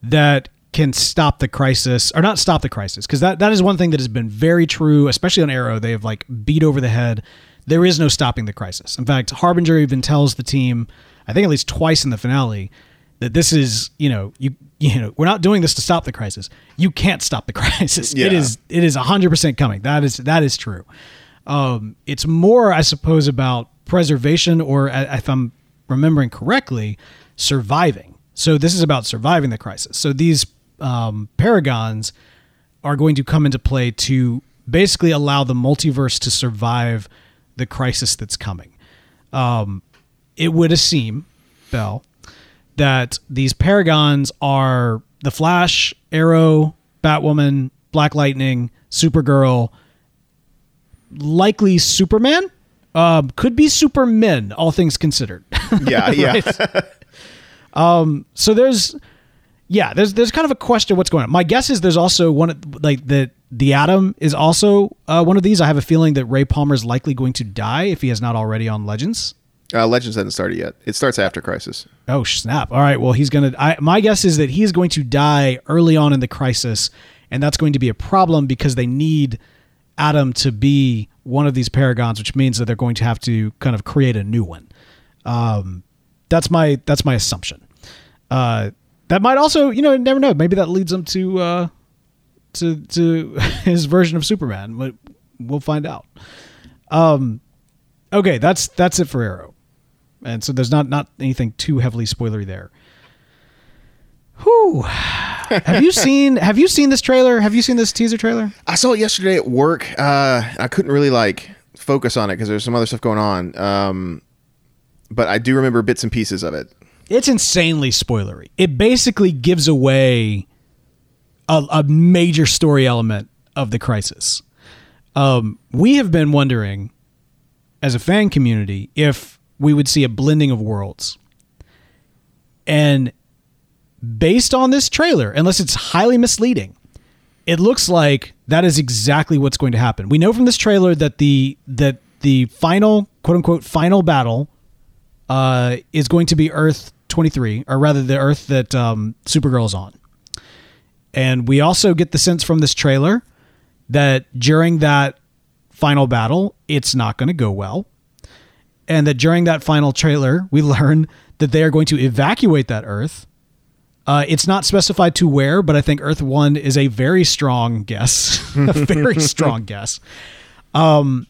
[SPEAKER 2] that can stop the crisis, or not stop the crisis, because that, that is one thing that has been very true, especially on Arrow. They have like beat over the head. There is no stopping the crisis. In fact, Harbinger even tells the team, I think at least twice in the finale, that this is you know you you know we're not doing this to stop the crisis. You can't stop the crisis. It
[SPEAKER 3] Yeah.
[SPEAKER 2] is it is hundred percent coming. That is that is true. Um, it's more, I suppose, about preservation, or if I'm remembering correctly, surviving. So this is about surviving the crisis. So these um, paragons are going to come into play to basically allow the multiverse to survive the crisis that's coming. Um, it would seem, Bell, that these paragons are the Flash, Arrow, Batwoman, Black Lightning, Supergirl, likely Superman. Um, could be Supermen, all things considered.
[SPEAKER 3] Yeah, yeah.
[SPEAKER 2] so there's yeah there's there's kind of a question what's going on my guess is there's also one of- like the the atom is also uh, one of these i have a feeling that ray palmer is likely going to die if he has not already on legends
[SPEAKER 3] Uh, Legends hasn't started yet. It starts after Crisis.
[SPEAKER 2] oh snap all right well he's gonna I, my guess is that he is going to die early on in the crisis and that's going to be a problem because they need Atom to be one of these paragons, which means that they're going to have to kind of create a new one. Um, that's my that's my assumption. Uh, that might also, you know, you never know. Maybe that leads him to uh, to to his version of Superman. But we'll find out. Um, okay, that's that's it for Arrow, and so there's not not anything too heavily spoilery there. Whew. have you seen Have you seen this trailer? Have you seen this teaser trailer?
[SPEAKER 3] I saw it yesterday at work. Uh, I couldn't really like focus on it because there's some other stuff going on. Um, but I do remember bits and pieces of it.
[SPEAKER 2] It's insanely spoilery. It basically gives away a, a major story element of the crisis. Um, we have been wondering, as a fan community, if we would see a blending of worlds. And based on this trailer, unless it's highly misleading, it looks like that is exactly what's going to happen. We know from this trailer that the that the final quote unquote final battle uh, is going to be Earth 23, or rather the Earth that um, Supergirl is on. And we also get the sense from this trailer that during that final battle, it's not going to go well. And that during that final trailer, we learn that they are going to evacuate that Earth. Uh, it's not specified to where, but I think Earth One is a very strong guess, a very strong guess. Um,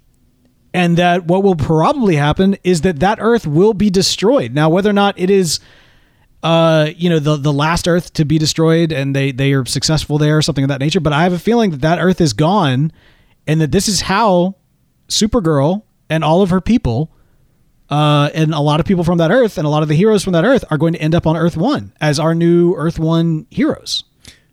[SPEAKER 2] and that what will probably happen is that that Earth will be destroyed. Now, whether or not it is, uh, you know, the the last Earth to be destroyed, and they they are successful there, or something of that nature. But I have a feeling that that Earth is gone, and that this is how Supergirl and all of her people uh, and a lot of people from that Earth and a lot of the heroes from that Earth are going to end up on Earth One as our new Earth One heroes.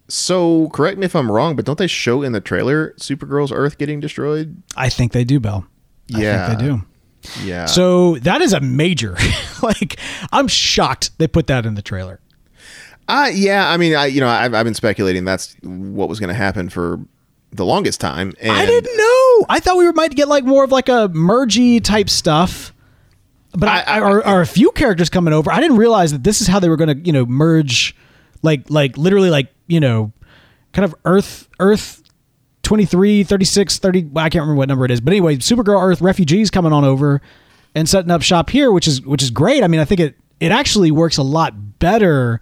[SPEAKER 3] So, correct me if I'm wrong, but don't they show in the trailer Supergirl's Earth getting destroyed?
[SPEAKER 2] I think they do, Bell.
[SPEAKER 3] Yeah.
[SPEAKER 2] I think they do.
[SPEAKER 3] Yeah.
[SPEAKER 2] So that is a major. like, I'm shocked they put that in the trailer.
[SPEAKER 3] Uh, yeah, I mean, I you know, I've, I've been speculating that's what was going to happen for the longest time. And
[SPEAKER 2] I didn't know. I thought we were might get like more of like a mergy type stuff. But I, I, are, are a few characters coming over? I didn't realize that this is how they were going to, you know, merge, like, like literally, like, you know, kind of Earth, Earth 23, 36, 30. Well, I can't remember what number it is, but anyway, Supergirl Earth refugees coming on over and setting up shop here, which is which is great. I mean, I think it it actually works a lot better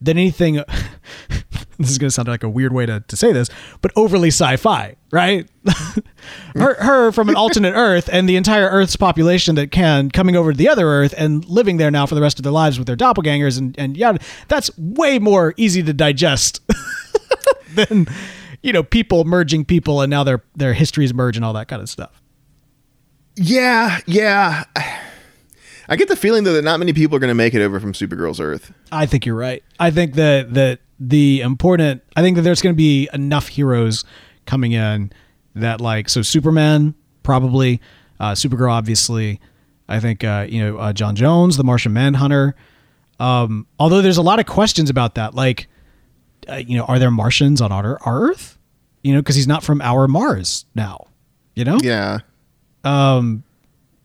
[SPEAKER 2] than anything. this is going to sound like a weird way to, to say this, but overly sci-fi, right? her, her from an alternate Earth and the entire Earth's population that can coming over to the other Earth and living there now for the rest of their lives with their doppelgangers and and yeah, that's way more easy to digest than you know people merging people and now their their histories merge and all that kind of stuff.
[SPEAKER 3] Yeah, yeah. I get the feeling though that not many people are going to make it over from Supergirl's Earth.
[SPEAKER 2] I think you're right. I think that that the important. I think that there's going to be enough heroes coming in that like so Superman probably, uh, Supergirl obviously. I think uh, you know uh, J'onn J'onzz, the Martian Manhunter. Um, although there's a lot of questions about that, like uh, you know, are there Martians on our, our Earth? You know, because he's not from our Mars now. You know,
[SPEAKER 3] Yeah.
[SPEAKER 2] um,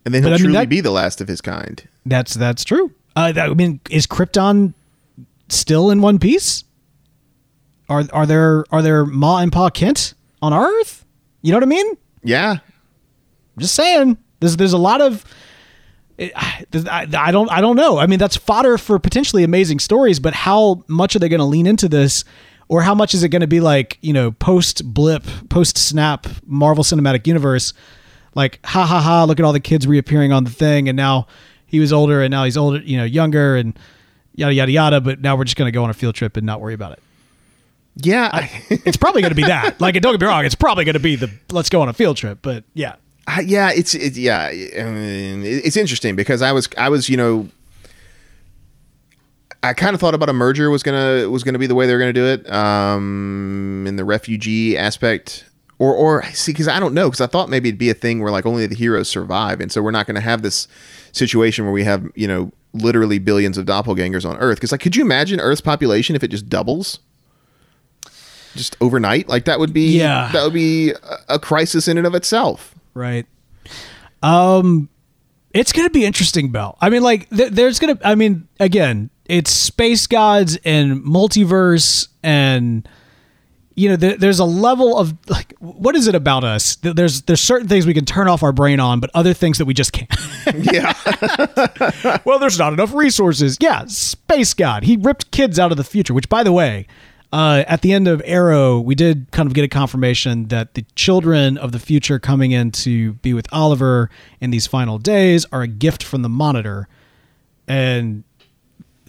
[SPEAKER 3] And then he'll
[SPEAKER 2] I mean,
[SPEAKER 3] truly
[SPEAKER 2] that-
[SPEAKER 3] be the last of his kind.
[SPEAKER 2] That's that's true. Uh, that, I mean, is Krypton still in one piece? Are are there are there Ma and Pa Kent on our Earth? You know what I mean?
[SPEAKER 3] Yeah.
[SPEAKER 2] I'm just saying. There's there's a lot of. It- I, I don't I don't know. I mean, that's fodder for potentially amazing stories, but how much are they going to lean into this, or how much is it going to be like you know post blip, post snap Marvel Cinematic Universe, like ha ha ha, look at all the kids reappearing on the thing, and now he was older and now he's older, you know, younger and yada yada yada. But now we're just going to go on a field trip and not worry about it.
[SPEAKER 3] Yeah. I,
[SPEAKER 2] It's probably going to be that. Like, don't get me wrong, it's probably going to be the let's go on a field trip. But yeah,
[SPEAKER 3] I- yeah, it's it, yeah, I mean, it's interesting because I was I was, you know, I kind of thought about a merger was gonna was gonna be the way they were gonna do it, um, in the refugee aspect, or or see because I don't know because I thought maybe it'd be a thing where like only the heroes survive, and so we're not gonna have this situation where we have you know literally billions of doppelgangers on Earth. Because like, could you imagine Earth's population if it just doubles? Just overnight, like that would be
[SPEAKER 2] Yeah.
[SPEAKER 3] that would be a, a crisis in and of itself.
[SPEAKER 2] Right. Um, it's gonna be interesting, Bell. I mean, like, th- there's gonna. I mean, again, it's space gods and multiverse, and you know, th- there's a level of like, what is it about us? Th- There's there's certain things we can turn off our brain on, but other things that we just can't.
[SPEAKER 3] Yeah.
[SPEAKER 2] well, there's not enough resources. Yeah, space god. He ripped kids out of the future. Which, by the way, uh, at the end of Arrow, we did kind of get a confirmation that the children of the future coming in to be with Oliver in these final days are a gift from the Monitor, and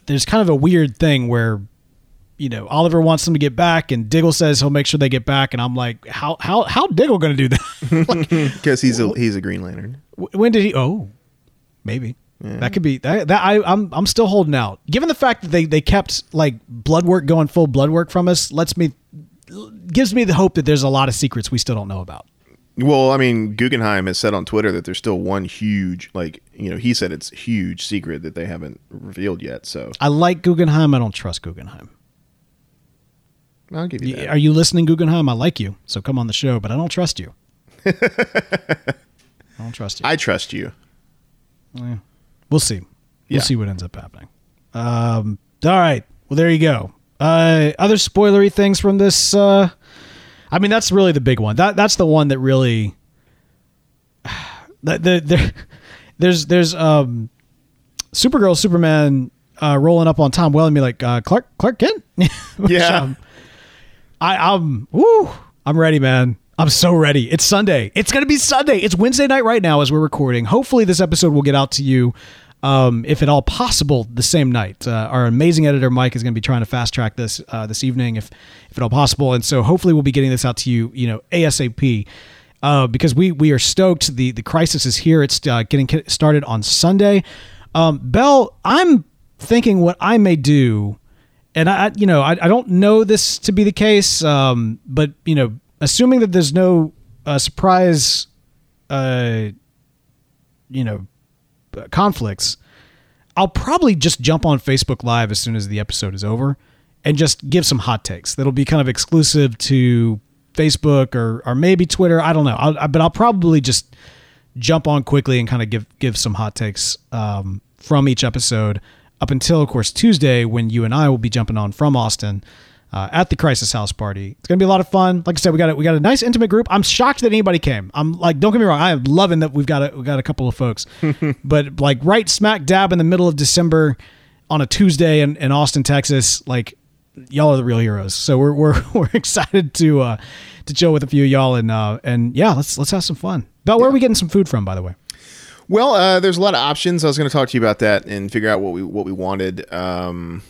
[SPEAKER 2] there's kind of a weird thing where you know, Oliver wants them to get back, and Diggle says he'll make sure they get back, and I'm like, how how how Diggle going to do that?
[SPEAKER 3] Because he's a he's a Green Lantern.
[SPEAKER 2] When did he? Oh, maybe that could be that. That I I'm I'm still holding out. Given the fact that they they kept like Bloodwork going full Bloodwork from us, lets me gives me the hope that there's a lot of secrets we still don't know about.
[SPEAKER 3] Well, I mean, Guggenheim has said on Twitter that there's still one huge, like, you know, he said it's huge secret that they haven't revealed yet. So
[SPEAKER 2] I like Guggenheim. I don't trust Guggenheim.
[SPEAKER 3] I'll give you that.
[SPEAKER 2] Are you listening, Guggenheim? I like you, so come on the show, but I don't trust you. I don't trust you.
[SPEAKER 3] I trust you.
[SPEAKER 2] We'll see. We'll
[SPEAKER 3] Yeah.
[SPEAKER 2] see what ends up happening. Um, all right. Well, there you go. Uh, other spoilery things from this. Uh, I mean, that's really the big one. That that's the one that really. The, the, there, there's there's um, Supergirl, Superman uh, rolling up on Tom Welling, be like uh, Clark Clark Kent.
[SPEAKER 3] Yeah.
[SPEAKER 2] um, I, I'm woo, I'm ready, man. I'm so ready. It's Sunday. It's gonna be Sunday. It's Wednesday night right now as we're recording. Hopefully, this episode will get out to you, um, if at all possible, the same night. Uh, our amazing editor Mike is gonna be trying to fast track this uh, this evening, if if at all possible. And so, hopefully, we'll be getting this out to you, you know, asap. Uh, because we we are stoked. The the crisis is here. It's uh, getting started on Sunday. Um, Bell, I'm thinking what I may do and I- you know, I, I don't know this to be the case, um, but you know, assuming that there's no uh, surprise, uh, you know, conflicts, I'll probably just jump on Facebook Live as soon as the episode is over, and just give some hot takes. That'll be kind of exclusive to Facebook or or maybe Twitter. I don't know, I'll, but I'll probably just jump on quickly and kind of give give some hot takes um, from each episode up until of course Tuesday when you and I will be jumping on from Austin uh, at the Crisis House party. It's gonna be a lot of fun. Like I said, we got a, we got a nice intimate group. I'm shocked that anybody came. I'm like, don't get me wrong, I am loving that we've got a, we got a couple of folks, but like right smack dab in the middle of December on a Tuesday in, in Austin, Texas, like y'all are the real heroes. So we're we're, we're excited to uh, to chill with a few of y'all and uh, and yeah, let's let's have some fun. Bell, where are we getting some food from, by the way?
[SPEAKER 3] Well, uh, there's a lot of options. I was going to talk to you about that and figure out what we what we wanted. Um,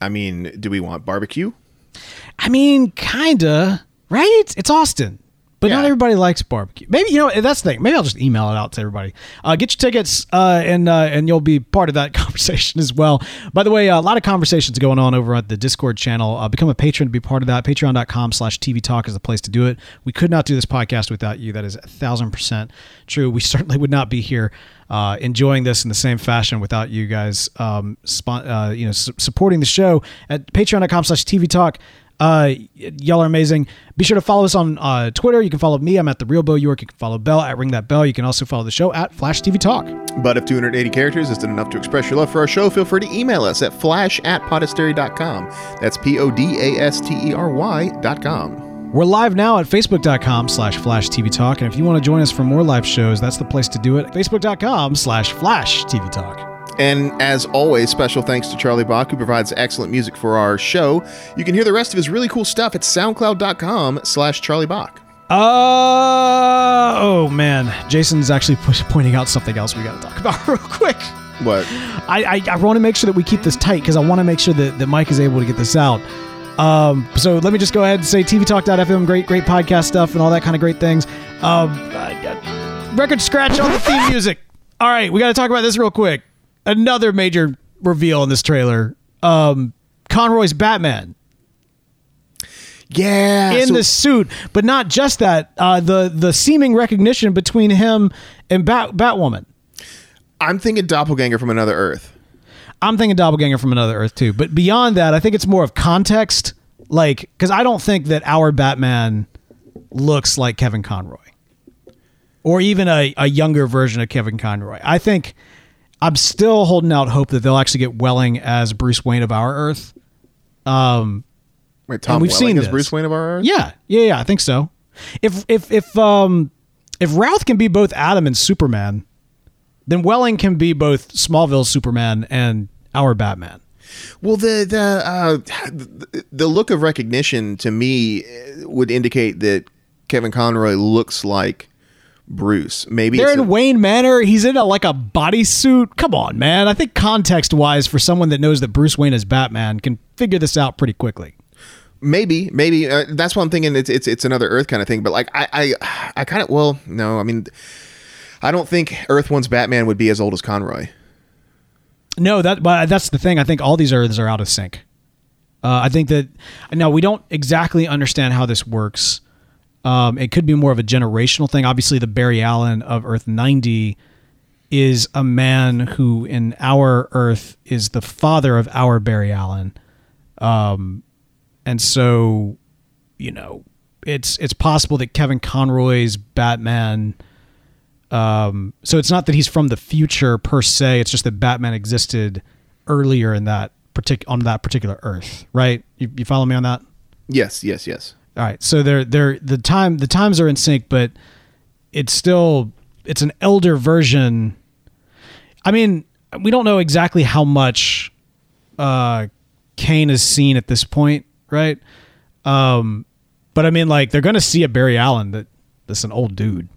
[SPEAKER 3] I mean, do we want barbecue?
[SPEAKER 2] I mean, kinda, right? It's Austin. But not everybody likes barbecue. Maybe you know that's the thing. Maybe I'll just email it out to everybody. Uh, get your tickets, uh, and uh, and you'll be part of that conversation as well. By the way, uh, a lot of conversations going on over at the Discord channel. Uh, become a patron to be part of that. Patreon.com/slash TV Talk is the place to do it. We could not do this podcast without you. That is a thousand percent true. We certainly would not be here uh, enjoying this in the same fashion without you guys, um, spon- uh, you know, su- supporting the show at Patreon.com/slash TV Talk. Uh, y'all are amazing. Be sure to follow us on uh, Twitter. You can follow me. I'm at the real Bill York. You can follow Bell at Ring That Bell. You can also follow the show at Flash TV Talk.
[SPEAKER 3] But if 280 characters isn't enough to express your love for our show, feel free to email us at flash at podastery.com. That's P O D A S T E R Y dot com.
[SPEAKER 2] We're live now at facebook.com slash flash TV Talk. And if you want to join us for more live shows, that's the place to do it. Facebook.com slash flash TV Talk.
[SPEAKER 3] And as always, special thanks to Charlie Bach, who provides excellent music for our show. You can hear the rest of his really cool stuff at soundcloud.com slash Charlie Bach.
[SPEAKER 2] Uh, oh, man. Jason's actually pointing out something else we got to talk about real quick.
[SPEAKER 3] What?
[SPEAKER 2] I, I, I want to make sure that we keep this tight because I want to make sure that, that Mike is able to get this out. Um, so let me just go ahead and say tvtalk.fm, great, great podcast stuff and all that kind of great things. Um, uh, record scratch on the theme music. All right, we got to talk about this real quick. Another major reveal in this trailer. Um, Conroy's Batman
[SPEAKER 3] Yeah.
[SPEAKER 2] in
[SPEAKER 3] so-
[SPEAKER 2] the suit, but not just that. Uh, the the seeming recognition between him and Bat Batwoman.
[SPEAKER 3] I'm thinking doppelganger from another Earth.
[SPEAKER 2] I'm thinking doppelganger from another Earth too. But beyond that, I think it's more of context. Like, because I don't think that our Batman looks like Kevin Conroy, or even a, a younger version of Kevin Conroy. I think I'm still holding out hope that they'll actually get Welling as Bruce Wayne of our Earth. Um,
[SPEAKER 3] Wait, Tom
[SPEAKER 2] we've
[SPEAKER 3] Welling
[SPEAKER 2] seen
[SPEAKER 3] is
[SPEAKER 2] this.
[SPEAKER 3] Bruce Wayne of our Earth?
[SPEAKER 2] yeah, yeah, yeah. I think so. If if if um if Routh can be both Atom and Superman, then Welling can be both Smallville Superman and our Batman.
[SPEAKER 3] Well, the the uh, the- look of recognition to me would indicate that Kevin Conroy looks like Bruce. Maybe
[SPEAKER 2] They're
[SPEAKER 3] it's
[SPEAKER 2] in
[SPEAKER 3] a-
[SPEAKER 2] Wayne Manor. He's in a, like a bodysuit. Come on, man. I think context wise, for someone that knows that Bruce Wayne is Batman, can figure this out pretty quickly.
[SPEAKER 3] maybe maybe uh, that's what I'm thinking. It's it's it's another Earth kind of thing. But like I I I kind of well no. I mean, I don't think Earth One's Batman would be as old as Conroy.
[SPEAKER 2] No, that but that's the thing. I think all these Earths are out of sync. Uh, I think that now we don't exactly understand how this works. Um, it could be more of a generational thing. Obviously, the Barry Allen of Earth ninety is a man who, in our Earth, is the father of our Barry Allen, um, and so you know it's it's possible that Kevin Conroy's Batman. Um, so it's not that he's from the future per se. It's just that Batman existed earlier in that partic- on that particular Earth, right? You, you follow me on that?
[SPEAKER 3] Yes, yes, yes.
[SPEAKER 2] All right. So they're they're the time the times are in sync, but it's still it's an elder version. I mean, we don't know exactly how much uh, Kane is seen at this point, right? Um, but I mean, like they're gonna see a Barry Allen that that's an old dude.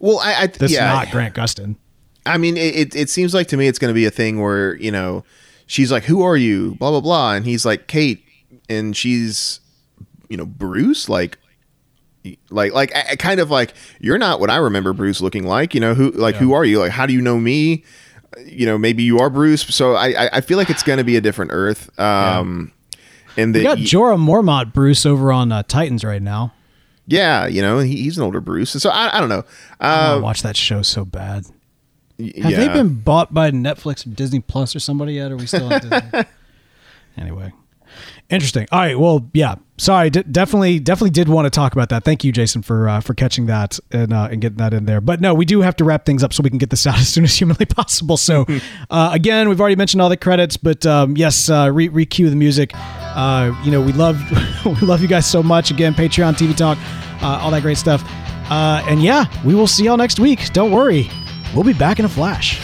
[SPEAKER 3] Well, I, I
[SPEAKER 2] That's
[SPEAKER 3] yeah.
[SPEAKER 2] not Grant Gustin.
[SPEAKER 3] I mean, it, it, it seems like to me it's going to be a thing where, you know, she's like, Who are you? Blah, blah, blah. And he's like, Kate. And she's, you know, Bruce? Like, like, like, I, I kind of like, You're not what I remember Bruce looking like. You know, who, like, who are you? Like, how do you know me? You know, maybe you are Bruce. So I, I, I feel like it's going to be a different Earth. Um, and
[SPEAKER 2] We got Jorah Mormont Bruce over on uh, Titans right now.
[SPEAKER 3] yeah, you know, he, he's an older Bruce. So I, I don't know.
[SPEAKER 2] I
[SPEAKER 3] Uh,
[SPEAKER 2] wanna watch that show so bad.
[SPEAKER 3] y-
[SPEAKER 2] Have
[SPEAKER 3] yeah.
[SPEAKER 2] they been bought by Netflix or Disney Plus or somebody yet? Or are we still on Disney? anyway, interesting. All right. Well, yeah. Sorry. D- definitely, definitely did want to talk about that. Thank you, Jason, for uh, for catching that and uh, and getting that in there. But no, we do have to wrap things up so we can get this out as soon as humanly possible. So, uh, again, we've already mentioned all the credits, but um, yes, uh, re cue the music. Uh, you know, we love we love you guys so much. Again, Patreon, TV Talk, uh, all that great stuff. Uh, and yeah, we will see y'all next week. Don't worry, we'll be back in a flash.